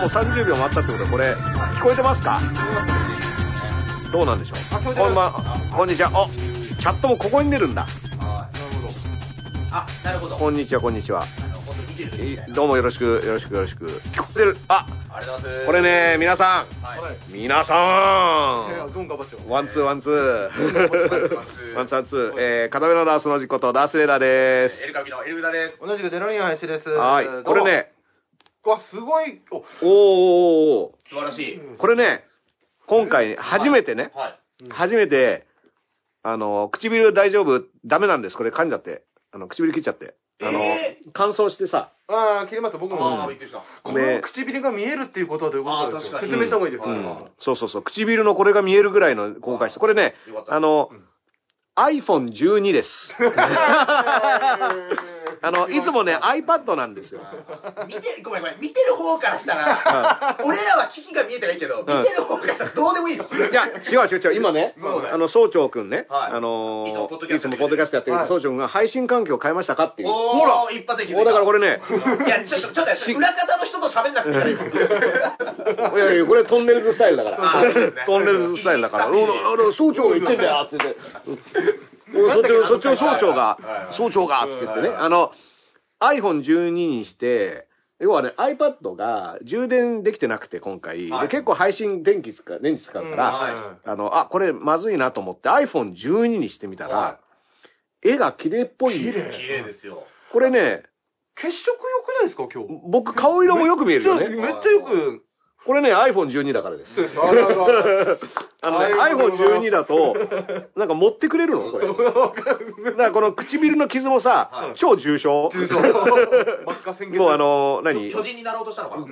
もう30秒待ったってことで、これ、聞こえてますか？どうなんでしょう？こんばん、こんにちは。お、チャットもここに出るんだ。あ、なるほど。こんにちは、こんにちは。どうもよろしく、よろしく、よろしく。聞こえてる。あ。これ。ね、皆さはい。ん、皆さん。ワンツーワンツー。ワンツーワンツー。ーえー、片目のダースの叔父貴ことダースレイダーです。エル・カブキのエルグダです。同じくデロリアン林です。はい。これ。ね、わ、すごい。お、おーおーお素晴らしい。ーこれね、今回初めてね、はい。初めて、あの、唇大丈夫？ダメなんです。これ噛んじゃって。あの、唇切っちゃって。あの、え乾燥してさ。ああ、切ります僕あもあ、。びっくりした。この唇が見えるっていうことはどういうことですか？あー確かに説明した方がいいですかうんうんそうそうそう。唇のこれが見えるぐらいの公開して。これねよかっ、たあのうん、iPhone12 です。あの、いつもね、iPad なんですよ。見て、ごめんごめん、見てる方からしたら、俺らは機器が見えてないけど、見てる方からしたらどうでもいいの。いや、違う違う違う。今ねあの、総長くんね、はいあのいつもポッドキャストやってるはい総長くんが配信環境を変えましたかっていう。おー、一発で気づいた。おだからこれね、いや、ちょっと、ちょっと裏方の人と喋んなくていい。いやいや、これトンネルズスタイルだから。トンネルズスタイルだから。総長が言ってんだよ、つって。おそっちの、そっちの総長が総長が、つって言ってね。あの、iPhone12 にして、要はね、iPad が充電できてなくて、今回。はいで結構配信電気使う、電池使うから、はいあの、あ、これまずいなと思って iPhone12 にしてみたら、は絵が綺麗っぽい。綺麗綺麗ですよ。これね、血色良くないですか今日？僕顔色もよく見えるよね。めっちゃよく。これね、iPhone12 だからです。あのね、ありがとうございます iPhone12 だと、なんか持ってくれるの？これ。だからこの唇の傷もさ、はい超重症。重症。真っ赤宣言。もうあ、の、何？巨人になろうとしたのかな？う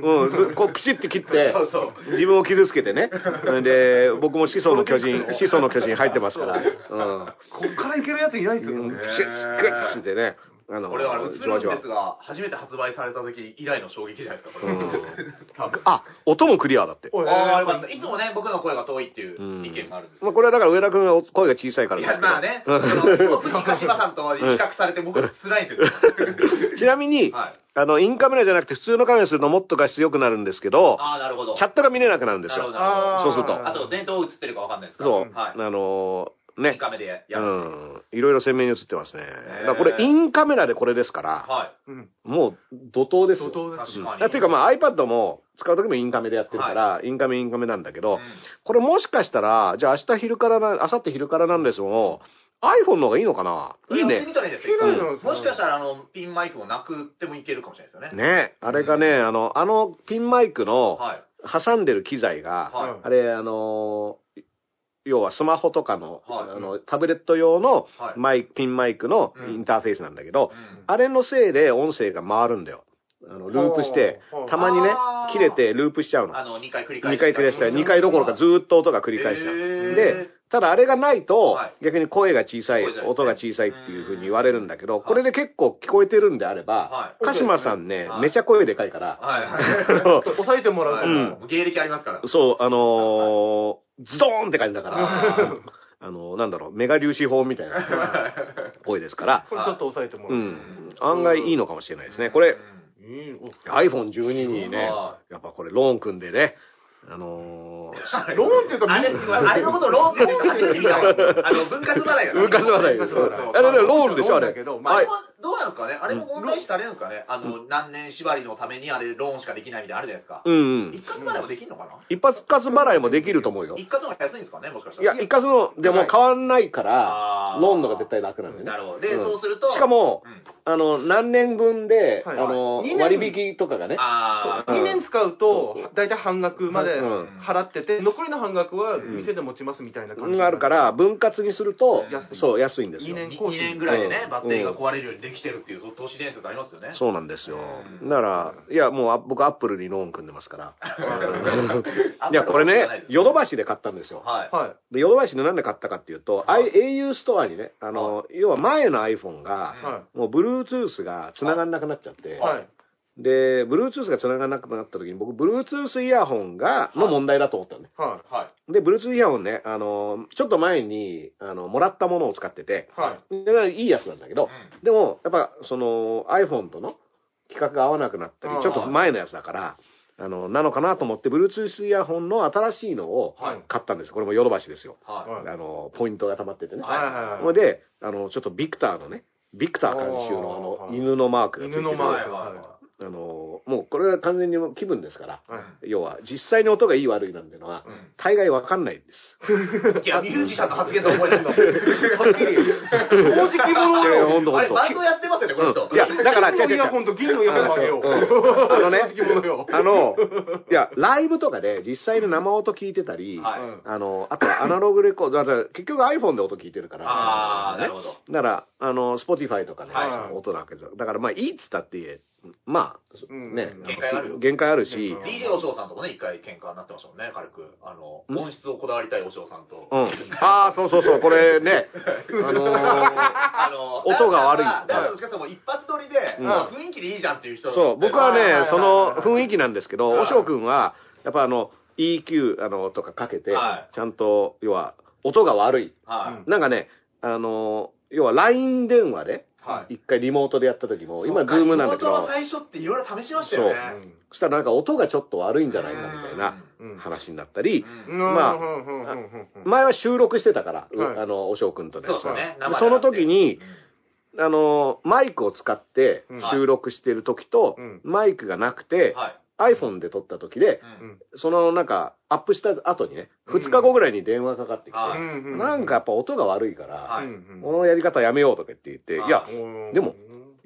ん、こう、プチって切って そうそう、自分を傷つけてね。で、僕も始祖の巨人、始祖の巨人入ってますから。うん。こっからいけるやついないですようんねプ。シッ、グッってね。あの、俺だから、映じわじわるんですが、初めて発売された時以来の衝撃じゃないですか、これ。あ、音もクリアだって。ああ、よかった。いつもね、僕の声が遠いっていう意見があるんですまあ、これはだから上田君が声が小さいからいや。まあね、うんそのプチ鹿島さんと比較されて僕辛いんですよ。ちなみに、はいあの、インカメラじゃなくて普通のカメラにするともっと画質良くなるんですけど、ああ、なるほど。チャットが見れなくなるんですよそうするとあと、電灯映ってるかわかんないですから。そう。はい。あのーインね。カメでやうる。ん。いろいろ鮮明に映ってますね。ーだこれ、インカメラでこれですから、はうん。もう、怒涛ですよ。怒涛です確かにだっていうかまあ iPad も使う時もインカメでやってるから、インカメインカメなんだけど、うんこれもしかしたら、じゃあ明日昼からな、明後日昼からなんですも、iPhone の方がいいのかな？いいねやってみ。たらいいですよ。綺麗一回なんですよもしかしたら、あの、ピンマイクもなくてもいけるかもしれないですよね。ね。あれがね、あの、あのピンマイクのはい。挟んでる機材が、はいあれ、あのー要はスマホとかの、はい。あの、タブレット用のはい。マイク、ピンマイクのうん。インターフェースなんだけど、うん。あれのせいで音声が回るんだよ。あの、ループしてたまにね切れてループしちゃうの。あの、2回繰り返2回繰り返したら、2回どころかずーっと音が繰り返しちゃう。へー。で、ただあれがないとはい、逆に声が小さい音が小さいっていうふうに言われるんだけど、うん。これで結構聞こえてるんであればは、鹿島さんねは、い。めちゃ声でかいから、はいはい。抑えてもらううん。芸歴ありますから。そう、あのー、ズドーンって感じだから、あの、なんだろう、メガ粒子砲みたいな声ですから、これちょっと抑えてもらう。うん、案外いいのかもしれないですね。これ、いいお iPhone12 にねは、やっぱこれローン組んでね、あのー、ローンっていうか、あれ、あれのことローンって言初めて見たわ。あの、分割払い分割払いあれね、ローンでしょ、あれ。あれも、どうなんですかね？あれも問題視されるんですかね？あの、何年縛りのためにあれ、ローンしかできないみたいなのあるじゃないですか。うんうん一。括払いもできんのかな？一発活払いもできると思うよ。一括の方が安いんですかね？もしかしたいや、ら。一括の、でも変わんないからローンのが絶対楽なんでね。なるほど。で、うんそうすると。しかもうん、あの、何年分で、あはい。の二、年。割引とかがね、あう。ん2年使うと、大体半額までうん。払ってて、残りの半額は店で持ちますみたいな感じがあるから、分割にすると安い、そう、安いんですよ。二あ。年 2, 年ぐらいでねう、ん。バッテリーが壊れるようにできてるっていう都市伝説ありますよね。そうなんですよ。う。んだから、いや、もうあ僕、アップルにローン組んでますから。あいや、これねヨドバシで買ったんですよ。はい。はで、ヨドバシでなんで買ったかっていうと、はい。au ストアにね、あの、要は前の iPhone がい。、はもう Bluetooth が繋がんなくなっちゃってい。、はい。で、Bluetooth が繋がんなくなった時に、僕、Bluetooth イヤホンが、の問題だと思ったのね。ははい。で、Bluetooth イヤホンね、あの、ちょっと前に、あの、もらったものを使ってて、い。はい。でいいやつなんだけど、でも、やっぱ、その、iPhone との規格が合わなくなったり、ちょっと前のやつだから、あの、なのかなと思って、Bluetooth イヤホンの新しいのをはい買ったんです。これもヨドバシですよ。はい。はいあの、ポイントが溜まっててね。はいはいはいで、あの、ちょっとビクターのね、ビクター監修のあの、犬のマークがついてる。犬のマークはいはいあの、もうこれは完全に気分ですから。はい。要は、実際に音がいい悪いなんてのは、うん大概わかんないです。いや、ミュージシャンの発言と思えないの。はっきり。正直者いやいやほんとほあれ、んと。バンドやってますよね、この人。うんいや、だから、違う違う違う金のイヤホンと銀のイヤホンをあげよう。うんあのね正直者よ。あの、いや、ライブとかで実際に生音聞いてたり、はいうんあの、あとはアナログレコード、だから結局 iPhone で音聞いてるから。あー、ねなるほど。だから、あの、Spotify とかね、はい音なわけですよ。だからまあいいっつったって、まあ、うん。ね、うん限界あるよ。限界あるし、うん。DJ おしょうさんともね、一回喧嘩になってましたもんね、軽く。あの、ん。音質をこだわりたいおしょうさんと。うん。ああ、そうそうそう、これね、あのーあの、音が悪い。だからどっちかもう一発撮りで、雰囲気でいいじゃんっていう人そう、僕はねその雰囲気なんですけど、はい。おしょうくんは、やっぱあの、EQ あのとかかけては、ちゃんと、要は、音が悪い。なんかね、あの、要は LINE 電話で、はい。一回リモートでやった時も、今、ズームなんだけど。リモートの、最初っていろいろ試しましたよね。そしたらなんか音がちょっと悪いんじゃないかみたいなうん。話になったり、うん。まあ前は収録してたから、あの、おしょうくんとね。そうね。でその時に、あの、マイクを使ってうん。収録してる時と、うん。マイクがなくて、はい。iPhone で撮った時で、そのなんか、アップした後にね、うん2日後ぐらいに電話かかってきて、なんかやっぱ音が悪いから、このやり方やめようとかって言って、はいいや、うんでも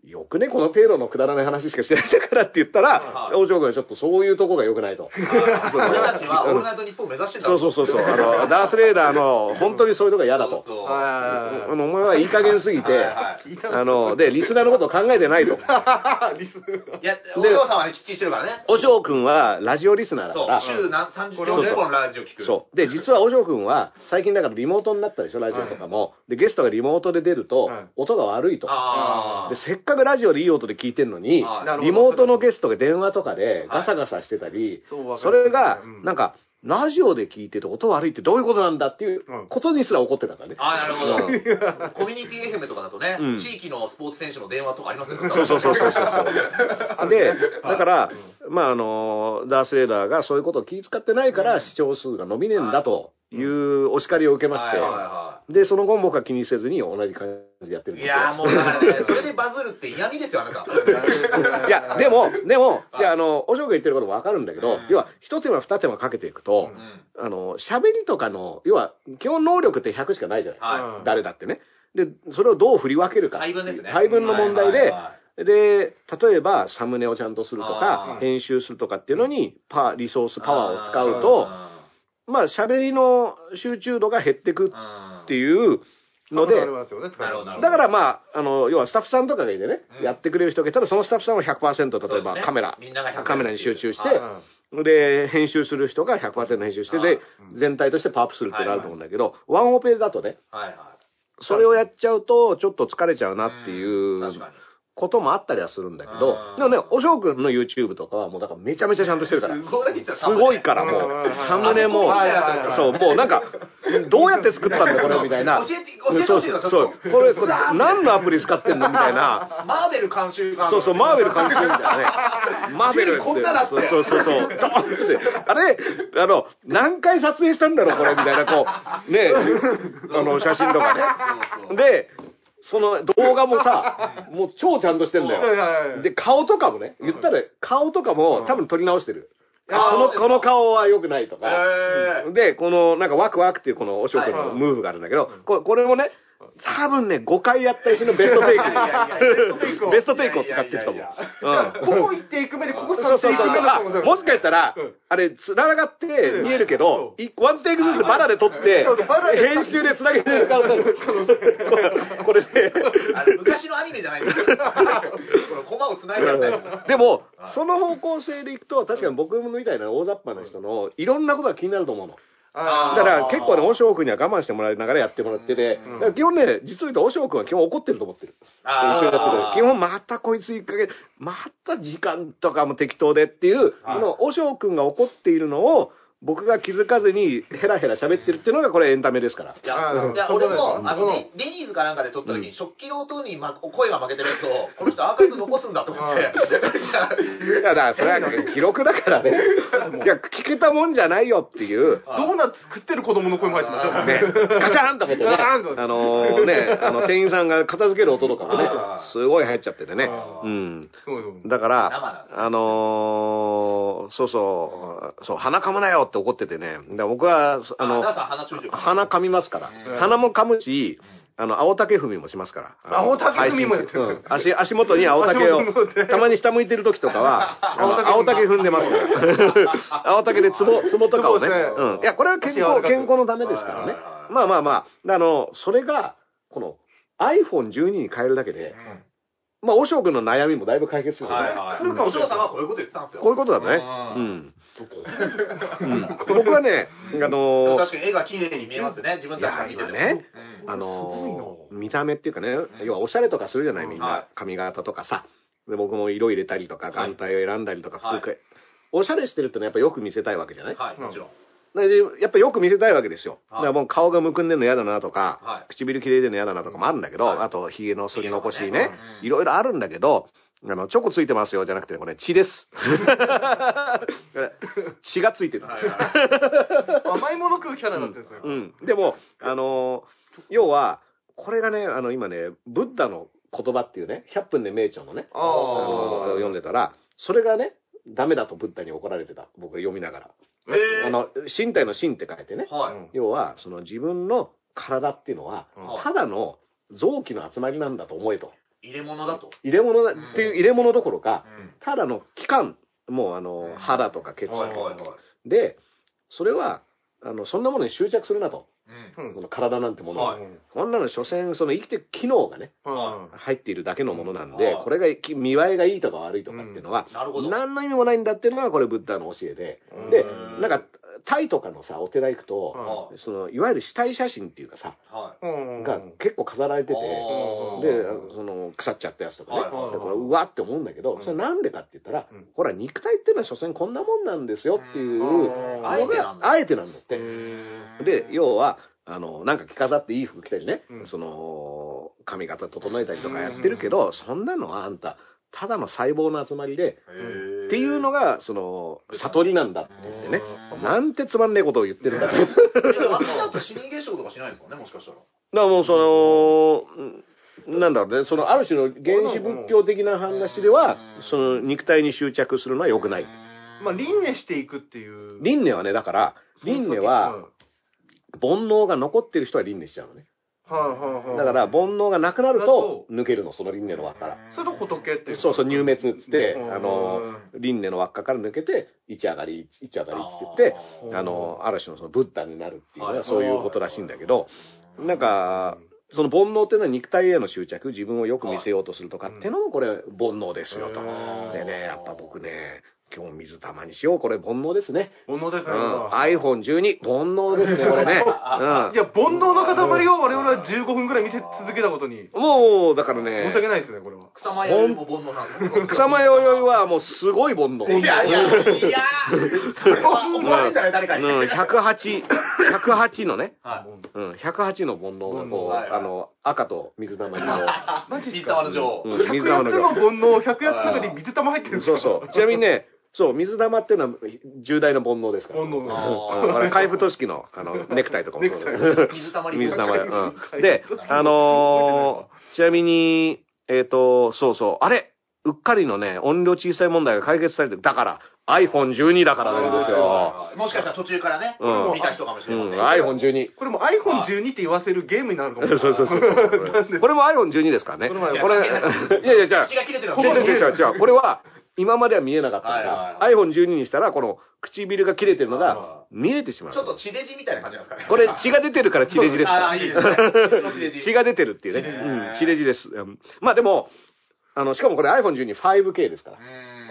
よくね、この程度のくだらない話しかしてないんだからって言ったら、はいお嬢君はちょっとそういうとこが良くないと。俺たちはオールナイトニッポン目指してんだそうそうそうそう。あの、ダースレーダーの、本当にそういうとこが嫌だと。あの、お前はいい加減すぎて、あの、で、リスナーのことを考えてないと。い。リスいや、お嬢さんはね、きっちりしてるからね。お嬢君はラジオリスナーだそうから、、週何30これをね40本ラジオ聞く。そう。で、実はお嬢君は、最近だからリモートになったでしょ、ラジオとかも。で、ゲストがリモートで出るとはい、音が悪いと。あで、せっかくラジオでいい音で聞いてんのにリモートのゲストが電話とかでガサガサしてたり、それがう、ん。なんか、ラジオで聞いてて音悪いってどういうことなんだっていううん。ことにすら怒ってたからね。あ。ああ、なるほど。うん。コミュニティ FM とかだとね、うん。地域のスポーツ選手の電話とかありますよね。そうそうそうそうそう。で、だから、まああの、ダースレーダーがそういうことを気遣ってないから視聴数が伸びねえんだというお叱りを受けまして、で、その後も僕は気にせずに同じ感じでやってるんい。ですよ。いやーもうだからね、それでバズるって嫌味ですよ、あなた。いや、でも、でも、じゃあ、あの、お嬢が言ってることもわかるんだけど、うん要は、一手間二手間かけていくとう、んあの、喋りとかの、要は、基本能力って100しかないじゃない。は誰だってね。で、それをどう振り分けるか。配分ですね配分の問題ではいはいは、で、例えば、サムネをちゃんとするとあかー、編集するとかっていうのに、パリソース、パワーを使うと、まあ、喋りの集中度が減ってくってういうので、だからまあ、あの、要はスタッフさんとかがいてね、うん。やってくれる人がいたら、そのスタッフさんは100%、例えばカメラ、みんなが100%カメラに集中して、はいで、編集する人が100%編集して、はいで、全体としてパワーアップするってなると思うんだけど、ワンオペだとね、はいはい。それをやっちゃうと、ちょっと疲れちゃうなっていんう確かに。こともあったりはするんだけどうん、でもね、おしょうくんの YouTube とかはもうだからめちゃめちゃちゃんとしてるから。すごいですごいからもうサムネもそう、もうなんか、どうやって作ったんだこれみたいな。教えて教えてほしいのそう、これ、これ何のアプリ使ってんのみたいな。マーベル監修が。そうそう、マーベル監修みたいなね。マーベル。こんなだってそうそうそうそう。ドーンって。あれ、あの、何回撮影したんだろう、これ、みたいな、こう、ね、あの、写真とかね。で、その動画もさ、もう超ちゃんとしてんだよ。はいで、顔とかもね、言ったら、顔とかも多分撮り直してる。あこの、この顔は良くないとか。で、この、なんかワクワクっていうこのおしょくのはい。ムーブがあるんだけど、ここれもね、多分ね、5回やったうちのベストテイクベストテイクを。ベストテイクを使ってると思う。ここ1テイク目でここ3そうそうそうそう。テイク目だあもしかしたらうん、あれ、繋がって見えるけど、ワンテイクずつバラで撮って編集で繋げてる可能性 これこれで。あれ昔のアニメじゃないですよ。このコマを繋いででも、その方向性でいくと、確かに僕みたいな大雑把な人の、いろんなことが気になると思うの。あだから結構ね、おしょうくんには我慢してもらいながらやってもらってて、うんだから基本ね、実を言うとおしょうくんは基本怒ってると思ってる。あー一緒にやってる。基本またこいつ1ヶ月、また時間とかも適当でっていう、はいこのおしょうくんが怒っているのを、僕が気づかずにヘラヘラ喋ってるっていうのがこれエンタメですから。いやいや俺も、あの、うんデデニーズかなんかで撮った時うんに、食器の音にま声が負けてるやつを、この人アーカイブ残すんだと思って。いやいや、だからそれは記録だからね。いや、聞けたもんじゃないよっていう。ドーナツ作ってる子供の声も入ってましたよね、ガチャンとか言ってね、ガチャンとあのーね、あの、店員さんが片付ける音とかもねあー、すごい入っちゃっててねあ。ーうん。そうそうだか生なんらあのーそうそう、そう、鼻噛むなよって怒っててね。だ僕は、あの、鼻噛みますからうん。鼻も噛むし、あの、青竹踏みもしますから。青竹踏みもやってる配信中うん足、足元に青竹をたまに下向いてる時とかは、青青竹踏んでますから。青竹でツボ、ツボとかをね。うん。いや、これは健康、健康のためですからね。まあまあまあ、あの、それが、この iPhone12 に変えるだけで、まあ、おしょうくんの悩みもだいぶ解決するんですよはいはい。するかもしれないお嬢さんはこういうこと言ってたんですよ。こういうことだね。ううんん。うん。僕はね、あのー確かに絵が綺麗に見えますね、自分たちが見ててね。うん。あのー見た目っていうかね、要はおしゃれとかするじゃない、みんは。ない。髪型とかさ。で、僕も色入れたりとか、眼帯を選んだりとか、はい。服おしゃれしてるってのはやっぱよく見せたいわけじゃない？はい、もちろん。でやっぱよく見せたいわけですよ。はい。だからもう顔がむくんでんの嫌だなとか、はい。唇切れてんの嫌だなとかもあるんだけど、はい。あと、髭の剃り残しね。いろいろあるんだけど、あの、チョコついてますよじゃなくて、これ血です。血がついてる。はいはい甘いもの食うキャラになってるんですよ。うん。でも、あのー要は、これがね、あの、今ね、ブッダの言葉っていうね、100分で名著のね、あのあ読んでたら、それがね、ダメだとブッダに怒られてた。僕が読みながら。えーあの、身体の身って書いてね。はい。要は、その自分の体っていうのはうん、ただの臓器の集まりなんだと思えと。入れ物だと。入れ物だっていう入れ物どころか、うんただの器官、もうあのうん、肌とか血はいはいとか。はい。で、それは、あの、そんなものに執着するなと。うんうんこの体なんてものは。はいこんなの所詮、その生きてる機能がね、うん入っているだけのものなんでうん、これがき見栄えがいいとか悪いとかっていうのは、なるほど。何の意味もないんだっていうのが、これブッダの教えで。うんでう、んなんか、タイとかのさ、お寺行くと、はその、いわゆる死体写真っていうかさ、はい。うんが結構飾られてて、で、その、腐っちゃったやつとかね、はいはいはい。でこれうわって思うんだけど、それなんでかって言ったら、うん。ほら、肉体っていうのは所詮こんなもんなんですよっていううん。あえてなんだ。あえてなんだって。へで、要は、あの、なんか着飾っていい服着たりね、うん。その、髪型整えたりとかやってるけど、そんなのはあんた、ただの細胞の集まりで、ーっていうのが、その、悟りなんだって言ってねう、んなんてつまんねえことを言ってるんだと。だかえ脇だと死人現象とかしないんですかね、もしかしたら。らもう、その、うんなんだろうね、その、ある種の原始仏教的な話ではう、んその、肉体に執着するのは良くない。まあ、輪廻していくっていう。輪廻はね、だから、輪廻は、煩悩が残ってる人は輪廻しちゃうのね。はいはいはい。だから、煩悩がなくなるだとと、抜けるの、その輪廻の輪っかから。それと仏って。そうそう、入滅っつって、うんあの、輪廻の輪っかから抜けて、一上がり、一上がりっつって言って、うんあの、ある種のそのブッダになるっていうのははいそういうことらしいんだけど、なんか、その煩悩っていうのは肉体への執着、自分をよく見せようとするとかっていうのもこれ煩悩ですよと。うんでね、やっぱ僕ね、今日水玉にしよう、これ煩悩ですね。煩悩ですね。うん。iPhone12、煩悩ですね、これね。いや、煩悩の塊を我々は15分くらい見せ続けたことに、うん。もう、だからね申し、訳ないですね、これは。草間彌生も煩悩なんですよ草間弥生はもうすごい煩悩。いやいや、いや、それは思われんじゃない誰かに。うん、108、108のね、はい。うん、108の煩悩がこう、はいはいあの、赤と水玉にこ 水マジっすか玉の女王。うん100やつの煩悩、100やつの中に水玉入ってるんう、ですか？そうそう。ちなみにね、そう、水玉っていうのは重大な煩悩ですから。煩悩うんあーあれ海部都市の、あの、ネクタイとかもそうだネよ水玉に水玉うん。いであのーちなみに、えっ、と、そうそう、あれ、うっかりのね、音量小さい問題が解決されてる。だから、iPhone12 だからなんですよ。もしかしたら途中からね、うん見た人かもしうん、れません。iPhone12。これも iPhone12 って言わせるゲームになるかもしれない。そうそうそうそう。これも iPhone12 ですからね。これいやいや、じゃあ、違う違う違う。これは、今までは見えなかったかはいら、はい iPhone12 にしたら、この唇が切れてるのが見えてしまう。ちょっと地デジみたいな感じなんですかね。これ血が出てるから血デジですかあらあ、いいです 血が出てるっていうね。血デジです。うんまあでも、あの、しかもこれ iPhone12 5K ですから。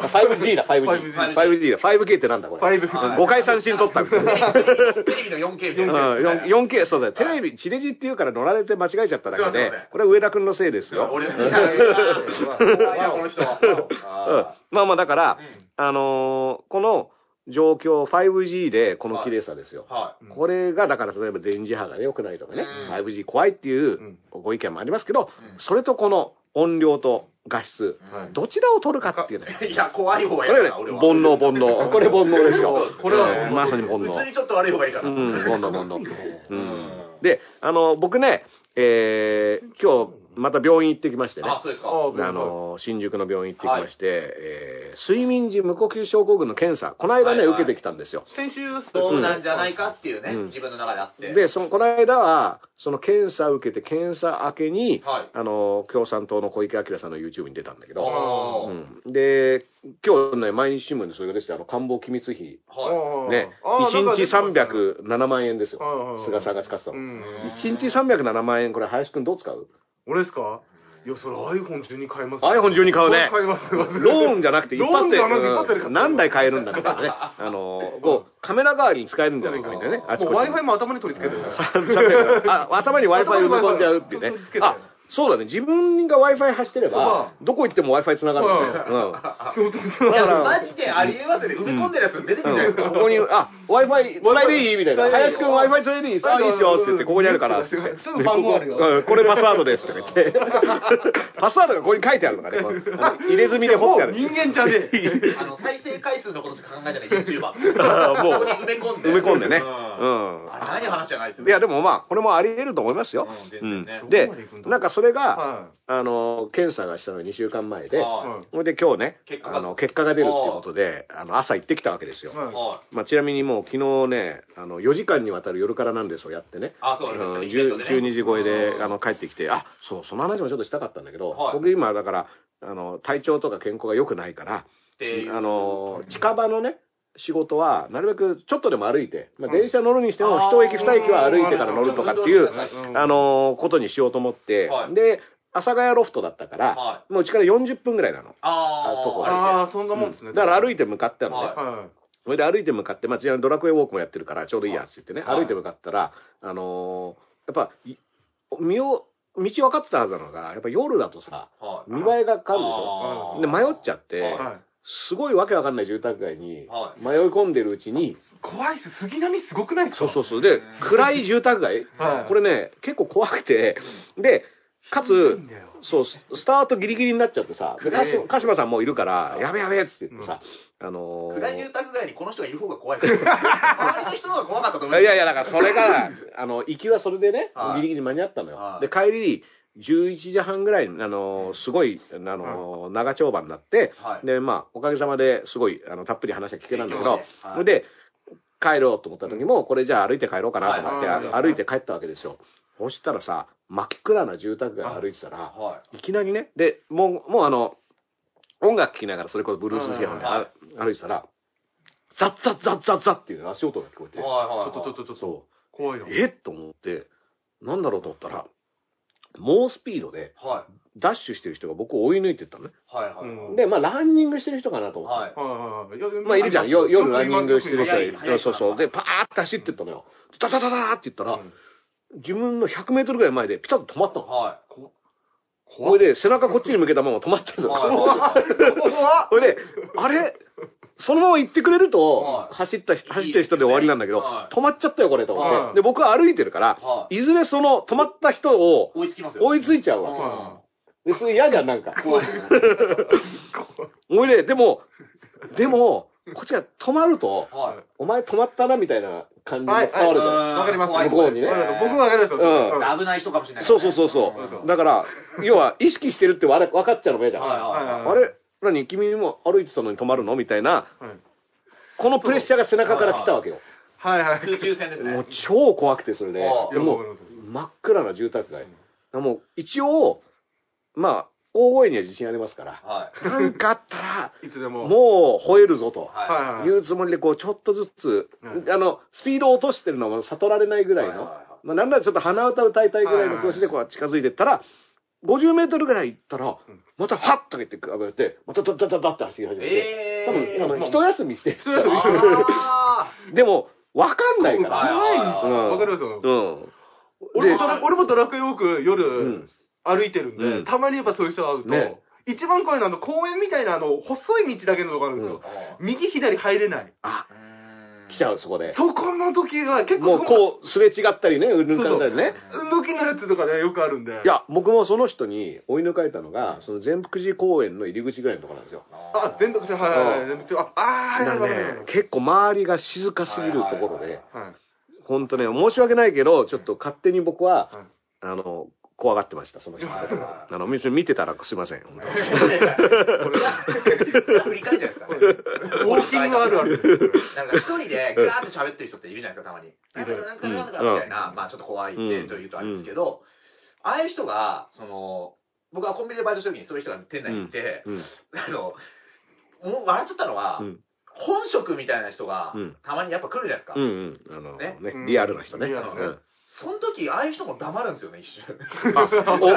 うんあ 5G だ、5G。5G 5G だ。5K ってなんだこれ？5K 5回三振取ったみたいな。テレビの 4K みたいな。うん、4 4K、そうだよ。テレビ、地デジっていうから乗られて間違えちゃっただけでこれは上田くんのせいですよ。俺、まあまあだから、うんあのーこの状況、5G でこの綺麗さですよ。ーはこれが、だから例えば電磁波がね、良くないとかね、うん 5G 怖いっていうご意見もありますけど、それとこの音量と画質、うんどちらを取るかっていうね。い。いや、怖い方がいいこれねかな、俺、は。煩悩、煩悩。これ煩悩ですよ。これはえーまさに煩悩普通に。ちょっと悪い方がいいかな。うん、煩悩、煩悩。う うんん。で、あの、僕ね、えー今日、また病院行ってきましてね。あ、そうですか。ああの、新宿の病院行ってきまして、えー睡眠時無呼吸症候群の検査、この間ね、はいはい。受けてきたんですよ。先週、そうなんじゃないかっていうね、うん。自分の中であって。で、その、この間は、その検査を受けて、検査明けに、はい。あの、共産党の小池晃さんの YouTube に出たんだけど、あうん、で、今日ね、毎日新聞でそれが出てて、あの、官房機密費、ーはね、あー。1日なんか307万円ですよ。はいはいは。い。菅さんが使ってたの。うん。1日307万円、これ、林くんどう使う？俺ですか？いや、それ iPhone12 買います。iPhone12 買うね買います。ローンじゃなくて一発で、ローンじゃなくて一発で買うん何台買えるんだみたいなね。あの、こう、カメラ代わりに使えるんじゃないかみたいなね。あちもうこちに Wi-Fi も頭に取り付けてる。さ300あ頭に Wi-Fi 埋め込んじゃうっていうねあ、そうだね。自分が Wi-Fi 走ってれば、どこ行っても Wi-Fi 繋がるんだよ。そうそうそうい。いや、マジでありえますよね。埋め込んでるやつ出てくるじゃないですか。うんここに、あ、Wi-Fi 繋いでいいみたいな。林くん Wi-Fi 繋いでいいあ、いいっすよって言って、ここにあるからって言って。普通の番号あるよここうんこれパスワードですとか言って。パスワードがここに書いてあるのかね。入れ墨で彫ってある。人間じゃねえ。あの、再生回数のことしか考えてない YouTuber。もうここに埋め込んで。埋め込んでね。ううんん。あれ何話じゃないですよ。いや、でもまあ、これもあり得ると思いますよ。でなんかそれが、はあの、検査がしたのが2週間前で、はそれで今日ね結、果が。あの、結果が出るっていうことで、あの、朝行ってきたわけですよ。まあ、ちなみにもう昨日ね、あの、4時間にわたる夜からなんですをやってね、あそうですんイベントでね。10 12時超えでう、ん。あの、帰ってきて、あ、そう、その話もちょっとしたかったんだけど、はい。僕今だから、あの、体調とか健康が良くないから。あの、近場のね、仕事は、なるべくちょっとでも歩いて、まあ、うん。電車乗るにしても、一駅二駅は歩いてから乗るとかっていう、うん。あの、ことにしようと思って、はい。で、阿佐ヶ谷ロフトだったから、はもううちから40分ぐらいなの。ああとこああ、そんなもんですね。だから歩いいて向かったのね。はい。はそれで歩いて向かって、まあ、ちなみにドラクエウォークもやってるから、ちょうどいいやつって言ってね、はい。歩いて向かったら、あのーやっぱ、い見を、道分かってたはずなのが、やっぱ夜だとさ、はい。見栄えが変わるでしょ？で、迷っちゃって。すごいわけわかんない住宅街には迷い込んでるうちに、怖いっす。杉並すごくないっすか？そうそうそう。で、暗い住宅街、はいこれね、結構怖くて、で、かつそう、ススタートギリギリになっちゃってさ、鹿島さんもいるから、やべやべっつって言ってさ、あのー暗い住宅街にこの人がいる方が怖いですよ。周りの人の方が怖かったと思います。いやいや、だからそれが、あの、行きはそれでねは、いギリギリ間に合ったのよ。はいで、帰り、11時半ぐらいに、あの、すごい、あの、長丁場になって、はい。で、まあ、おかげさまですごい、あの、たっぷり話は聞けたんだけどはい。で、帰ろうと思った時も、これじゃあ歩いて帰ろうかなと思って、歩いて帰ったわけですよ。そしたらさ、真っ暗な住宅街歩いてたら、はい。きなりね、で、もう、もうあの、音楽聴きながら、それこそブルースイヤホンで歩いてたら、ザッザッザッザッザッっていう足音が聞こえて。ちょっとちょっとちょっと。そ怖いよ。う、。えっと思って、なんだろうと思ったら、猛スピードではい。ダッシュしてる人が僕を追い抜いてったのね。はいはい。うんで、まあランニングしてる人かなと思って。はい。はいはいはい。まあいるじゃん。よ夜ランニングしてる人いる。そうそう。で、パーって走ってったのよ。ダダダダーって言ったら、自分の100メートルぐらい前でピタッと止まったの。はこれで背中こっちに向けたまま止まってるの。はい これで、あれ？そのまま行ってくれるとは、い走った人、走ってる人で終わりなんだけどは、い止まっちゃったよ、これと思っはいて。で、僕は歩いてるからは、いずれその止まった人をい。追いつきますよ。追いついちゃうわ。で、それ嫌じゃん、なんか。い。怖い。おいで、でも、でも、こっちが止まると、はい。お前止まったな、みたいな感じではい伝わるじゃん。はいわかります。向こうにねわかります僕はわかりますよ。うん危ない人かもしれない。そうそうそうそう。だから、要は、意識してるってわかっちゃうのが嫌じゃん。あれ何君も歩いてたのに止まるの？みたいなはいこのプレッシャーが背中から来たわけよ。はいはい。空中戦ですね。もう超怖くて、それで。ああでもう真っ暗な住宅街。もう一応、まあ、大声には自信ありますから。はい。なんかあったら、いつでも。もう吠えるぞと。はいはいはい。いうつもりで、こう、ちょっとずつ、うんあの、スピードを落としてるのも悟られないぐらいの、はいはいはいまあ、なんならちょっと鼻歌歌いたいぐらいの調子でこう近づいてったら、50メートルぐらい行ったら、またハッとか言って上がって、またダッダッダッダッって走り始めて、え多ー。分、あの、一休みして、一休みあでも、わかんないから。はい怖いんです。わかりますよ。うん。俺もドラ俺もドラクエウォーク夜ん歩いてるんで、うんたまにやっぱそういう人会うと、ね一番怖いのはあの公園みたいなあの細い道だけのとこあるんですよ。ー右左入れない。あ、うーん来ちゃう、そこで。そこの時は結構もうこう、すれ違ったりね、うんぬんかんだりね。動きのやつとかね、よくあるんで。いや、僕もその人に追い抜かれたのが、その善福寺公園の入り口ぐらいのところなんですよ。あ、全部、はいはいはいあ、あー、はいはいはいね、結構周りが静かすぎるところで、はい。本当ね、申し訳ないけど、ちょっと勝手に僕は、はいあの、怖がってました、その人のことはいはいあの、見見てたらすいません、本当に。振り返るじゃないですかね。ウォーキングあるある。なんか一人でガーって喋ってる人っているじゃないですか、たまに。なんかなんかなんかみたいな、まあちょっと怖いってというとあれですけど、ああいう人が、その、僕はコンビニでバイトした時にそういう人が店内にいて、うん。あの、もう笑っちゃったのは、うん本職みたいな人がうん、たまにやっぱ来るじゃないですか。うんうん。あの、ねね、リアルな人ね。リアルなねうんその時、ああいう人も黙るんですよね、一瞬。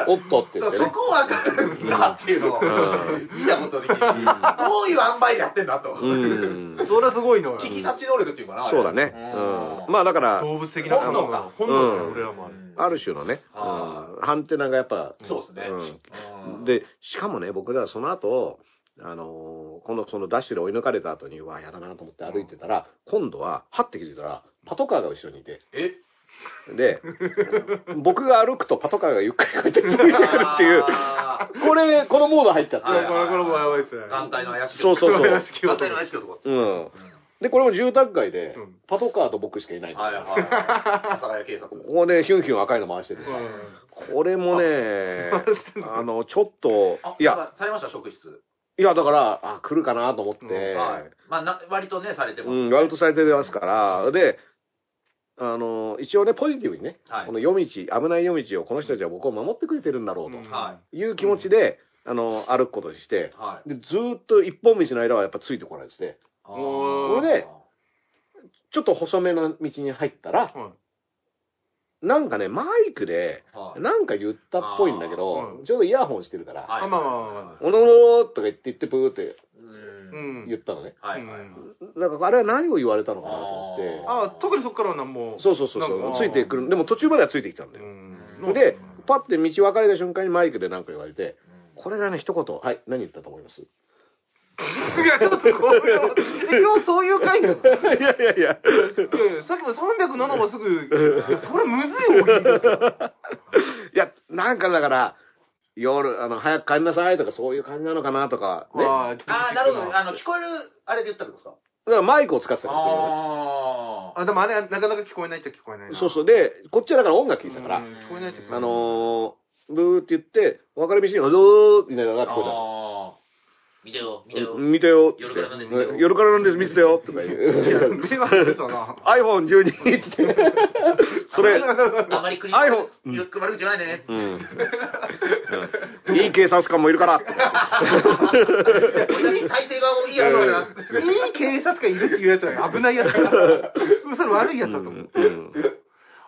お、おっとって言ってね。こわかるんだっていうのをうん見たことできる。どういう塩梅でやってんだと。うん。それはすごいのよ。危機察知能力っていうかな。そうだね。うん。まあだから、動物的な本能か本能だようん俺らもある。ある種のね、ハンテナがやっぱ、そうですね。で、しかもね、僕らはその後、あのーこの、そのダッシュで追い抜かれた後に、うわ、やだなと思って歩いてたら、今度は、はって気づいたら、パトカーが後ろにいて、え？で、僕が歩くとパトカーがゆっくりこうやって歩いてくるっていう、あこれ、このモード入っちゃって。はいこれこれもやばいっすね。ー眼帯の怪しいそうそうそうの怪しい男。うん。で、これも住宅街でうん、パトカーと僕しかいないんですよはいはい。阿佐ヶ谷警察。ここでヒュンヒュン赤いの回しててさ、これもね、あの、ちょっとあ、、いや、されました、職質。いや、だから、あ、来るかなと思って、うんはい。まあ、な割とね、されてます。うん、割とされてますから、で、あの、一応ね、ポジティブにね、はいこの夜道、危ない夜道をこの人たちは僕を守ってくれてるんだろうという気持ちで、あの、歩くことにしてい。、はい。で、ずーっと一本道の間はやっぱついてこないですね。おーこれでちょっと細めの道に入ったら、はいなんかね、マイクで、はいなんか言ったっぽいんだけあどー、ちょうどイヤホンしてるから、はいおのおのーとか言って言って、プーってう。うんん。言ったのね。はいはい。なんかあれは何を言われたのかなと思って、あ、特にそこからは何も。そうそうそうそう、なんかついてくる。でも途中まではついてきたんだよ。うんで、パッて道分かれた瞬間にマイクで何か言われて、これがね、一言、はい、何言ったと思います？いや、ちょっとこれは、え今日そういう回なの？いいやいやいや。やいや、さっきの307はすぐ、いや、それむずい大喜利ですよ。いや、なんかだから、夜、あの、早く帰りなさいとかそういう感じなのかなとか、ね。だかあああ、なるほど。あの、聞こえる、あれで言ったってことですか？らマイクを使ってたからああ。あ、でもあれ、なかなか聞こえないっちゃ聞こえないな。そうそう。で、こっちはだから音楽聴いてたから、うん聞こえないって聞こえないあのー、ブーって言って、分かれ道に、どーみたいなのが聞こえたあ。見てよ、見てよ。うん見てよ夜からなんです見てよ夜からなんです、見ててよとか言いや、う。迷惑ですよな。iPhone12 って。それ、あんまりクリ iPhone 悪口言わないでね。うん。うんいい警察官もいるから。俺たち大抵がいいやつだから。いい警察官いるっていうやつは危ないやつだ。嘘の悪いやつだと思う。うん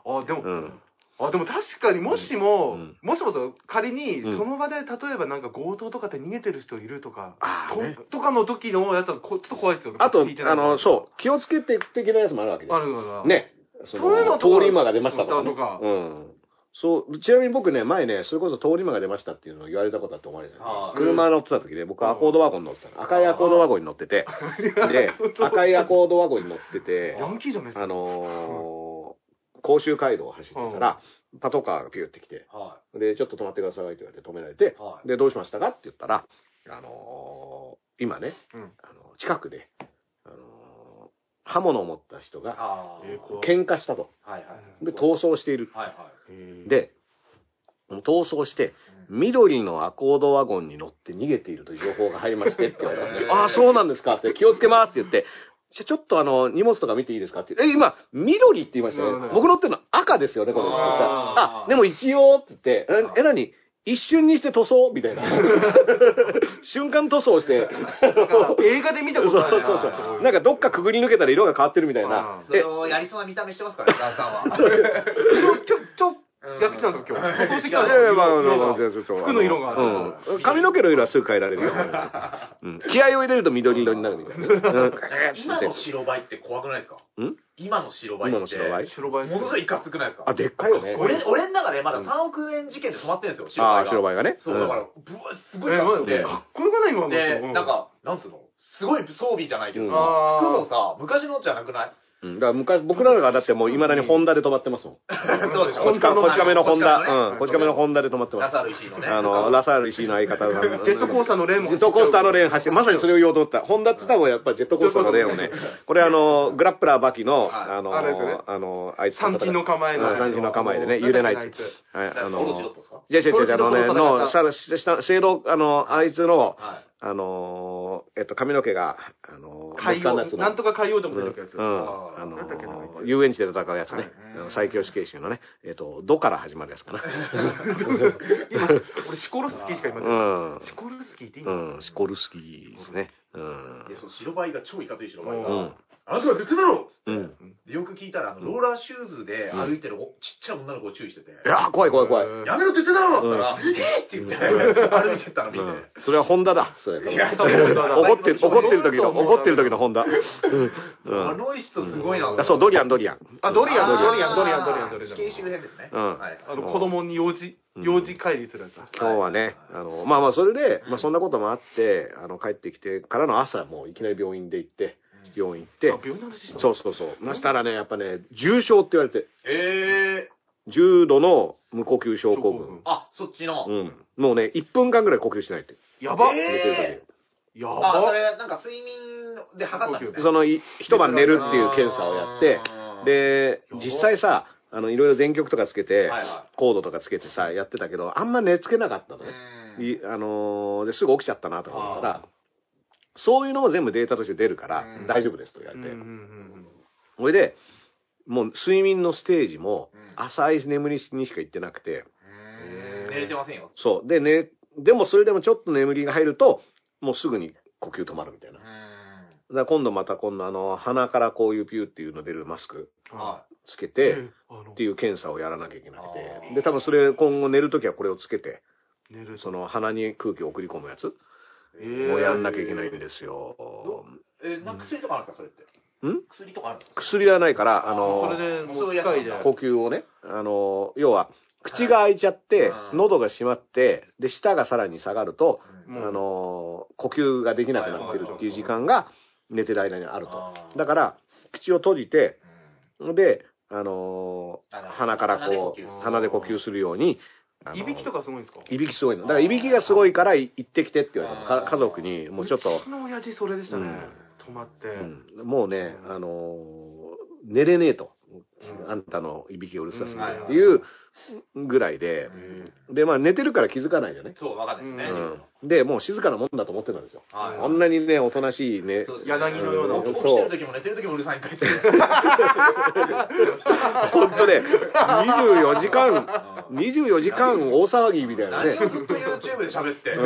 あ、でも、うんあ、でも確かにもしも、うんもしもそう仮に、うんその場で例えばなんか強盗とかって逃げてる人いるとか、とあーねとかの時のやつはこちょっと怖いですよ。あと聞いて、ないあの、そう、気をつけて的なやつもあるわけじゃん。あるのだ。。ね。そそういうのの、とか通り魔が出ましたとか、ね。とかうん。そう、ちなみに僕ね、前ね、それこそ通り魔が出ましたっていうのを言われたことあって思われてたんですよはい車乗ってた時で、僕はアコードワゴン乗ってたの。赤いアコードワゴンに乗ってて、で、赤いアコードワゴンに乗っててヤ、ンキーじゃないですか。あのー、甲州街道を走ってたら、パトカーがピューって来て、はで、ちょっと止まってくださいって言われて止められて、はいで、どうしましたか？って言ったら、あのー今ね、うんあの近くで、あのー刃物を持った人い。が喧嘩したと。はいはい。で、逃走している。はいはい。で、逃走して、緑のアコードワゴンに乗って逃げているという情報が入りましてって言われたんで、ああ、そうなんですかって、気をつけますって言って、じゃあちょっとあの、荷物とか見ていいですかって。え、今、緑って言いましたよね。うん僕乗ってるの赤ですよね、これ。あーあ、でも一応、って言って、え、え何？一瞬にして塗装？みたいな。瞬間塗装して。映画で見たことあるそうそうそう。なんかどっかくぐり抜けたら色が変わってるみたいなあ。それをやりそうな見た目してますからね、ダンさんは。ちょ、ちょ、やってきたんですか、今日？塗装してきたんですかやいやまあまあ服の色がうん。髪の毛の色はすぐ変えられるよ。うん。気合を入れると緑色になるみたいな。うん今の白バイって怖くないですか？ん？今の白バイって。今の白バイ？白バイ。ものすごいいかつくないですか？あ、でっかいよね。俺、俺の中でまだ3億円事件で止まってるんですよ、白バイが。ああ、白バイがね。そう、だから、ぶわ、すごいえ、かっこよくて。かっこよくない今ので、人なん、か、なんつうの？すごい装備じゃないけどうんさ、服もさ、昔のじゃなくない？うん。だから昔、僕らがだってもう未だにホンダで止まってますもん。そうでしょこち亀のホンダ。ねうん。こち亀のホンダで止まってます。ラサール石井のね。あの、ラサール石井の相方が。ジェットコースターのレーンもジェットコースターのレーン走って、まさにそれを言おうと思った。ホンダって言ったらやっぱりジェットコースターのレーンをね、これあの、グラップラーバキの、はいあの、あの、あいつ。三鎮の構えのうん三鎮の構えでね、揺れない。はい、あのじゃあ、じゃあ、じゃあ、あのね、の、さ、下、正論、あの、あいつの、はい。あの、えっと、髪の毛が、あの、海王、なんとか海王でもうん、出てくるやつ。うんああなんだっけなの、遊園地で戦うやつねはい。最強死刑囚のね、えっと、ドから始まるやつかな。今、俺シコルスキーしか今うない。ん。シコルスキーっていいうの？ん、シコルスキーですね。うん。で、その白バイが超いかつい白バイが、うん。あなたは別だろうん。でよく聞いたら、あの、ローラーシューズで歩いてるおちっちゃい女の子を注意してて、いやー、怖い怖い怖い。うんやめろって言ってたろって言ったら、えーって言って、歩いてったの見て、うん。それはホンダだ。それ。いや怒ってる、怒ってる時の、怒ってる時のホンダ。うん。うん。あの人すごいな。あそう、ドリアン、ドリアン。あ、ドリアン、ドリアン、ドリアン、ドリアン、ドリアン。死刑囚編ですね。うんはい。あの、子供に幼児、うん幼児帰りするやつだ。今日はね、あの、まあまあ、それで、まあそんなこともあって、あの、帰ってきてからの朝、もういきなり病院で行って、病院行ってあ、、病院の話したそうそうそう。ましたらね、やっぱね、重症って言われて、えー、重度の無呼吸症候群。あ、そっちの。うん。もうね、1分間ぐらい呼吸しないって。やばえー寝てるだけ。やあ、そばれ、なんか睡眠で測ったんですね。その、い一晩寝るっていう検査をやって、で、実際さ、あの、いろいろ電極とかつけて、はいはコードとかつけてさ、やってたけど、あんま寝つけなかったのね。あのーですぐ起きちゃったなとか思ったあら、そういうのも全部データとして出るからうん。大丈夫ですと言われて。それで、もう睡眠のステージもうん。浅い眠りにしか行ってなくて、うん寝れてませんよ。そう。で、ね、でもそれでもちょっと眠りが入ると、もうすぐに呼吸止まるみたいな。だ今度また今度あの、鼻からこういうピューっていうの出るマスクはつけて、っていう検査をやらなきゃいけなくあて。ー。で、多分それ今後寝るときはこれをつけて、その鼻に空気を送り込むやつ。えーをやんなきゃいけないんですよ。い。え、なん。か薬とかあるんですか、それって？ん？薬とかあるんですか？薬はないから、あその、れでもそう。呼吸をね、あの、要は、口が開いちゃって、うん喉が閉まって、で、舌がさらに下がると、うん。うんあの、呼吸ができなくなってるっていう時間が寝てる間にあると。だから、口を閉じて、うん。で、あのあの鼻からこう、鼻鼻で呼吸するように、いびきとかすごいんですか？いびきすごいの。だから、いびきがすごいからい行ってきてって言われたの。か家族に、もうちょっとうち、の親父それでしたねうん。止まって。うんもうね、あのー寝れねえと。あんたのいびきがうるさすぎるっていうぐらいで、で、まあ寝てるから気づかないじゃない？そう、わかんないですね。で、もう静かなもんだと思ってたんですよ。はいこんなにね、おとなしいね。柳のような起きてる時も寝てる時もうるさいんかいって。本当ね、24時間、24時間大騒ぎみたいなね。ずっと YouTube で喋って。う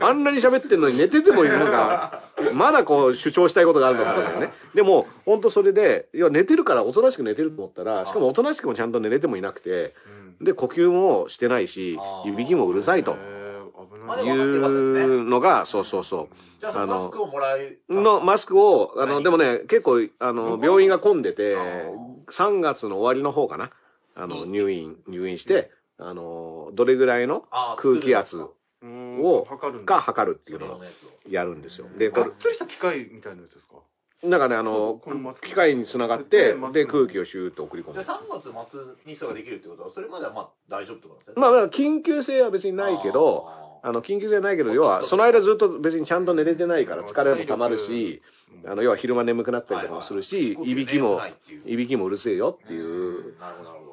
んあんなに喋ってんのに寝ててもなんか、まだこう主張したいことがあるのかみたいなね。でも、本当それで、いや、寝てるからおとなしく寝てると思ったら、しかもおとなしくもちゃんと寝れてもいなくて、で、呼吸もしてないしいびきもうるさいと。い。うのが、そうそうそう。じゃあそのマスクをもらえのマスクを、あの、何？でもね、結構、あの、病院が混んでてあー、3月の終わりの方かな。あの、うん。入院、入院して、あの、どれぐらいの空気圧うん。を、測るんだ。が測るっていうのをのやるんですよ。で、こがっつりした機械みたいなやつですか？れ、なんかね、あの機械につながってで、空気をシューッと送り込でむ。3月末にそれができるってことは、それまではまあ大丈夫ってことですね。まあまあ、緊急性は別にないけど、ああの、緊急性はないけど、要は、その間ずっと別にちゃんと寝れてないから疲れも溜まるし、あの、要は昼間眠くなったりとかもするし、はいびきもはいびきもうるせえよーっていう。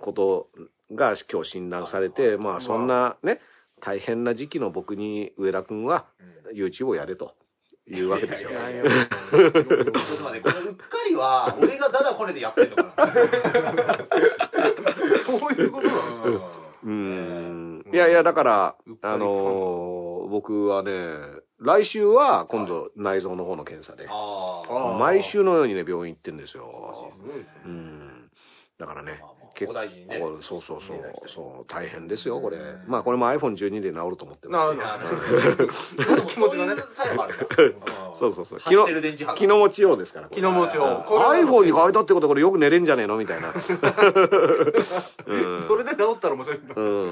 ことが今日診断されて、まあそんなね、大変な時期の僕に上田君はうん。YouTube をやれというわけですよ。いやいやちょっと待って、このうっかりは、俺がダダこねでやってんのかな。そういうことなのうーん。いやいや、だから、あのー僕はね、来週は今度内臓の方の検査で、毎週のようにね、病院行ってんですよ。すごいですねうん。だからね結大事にね、そうそうそう。そう、大変ですよ、これ。うん。まあ、これも iPhone12 で治ると思ってます。けど。なるいやね気持ちがね。作用があるんだ そうそうそう。走ってる電池波気の持ちようですから、これ。気の持ちをあこれは iPhone に変えたってことはこれよく寝れんじゃねえの？みたいな。うん。それで治ったら面白いんだうん。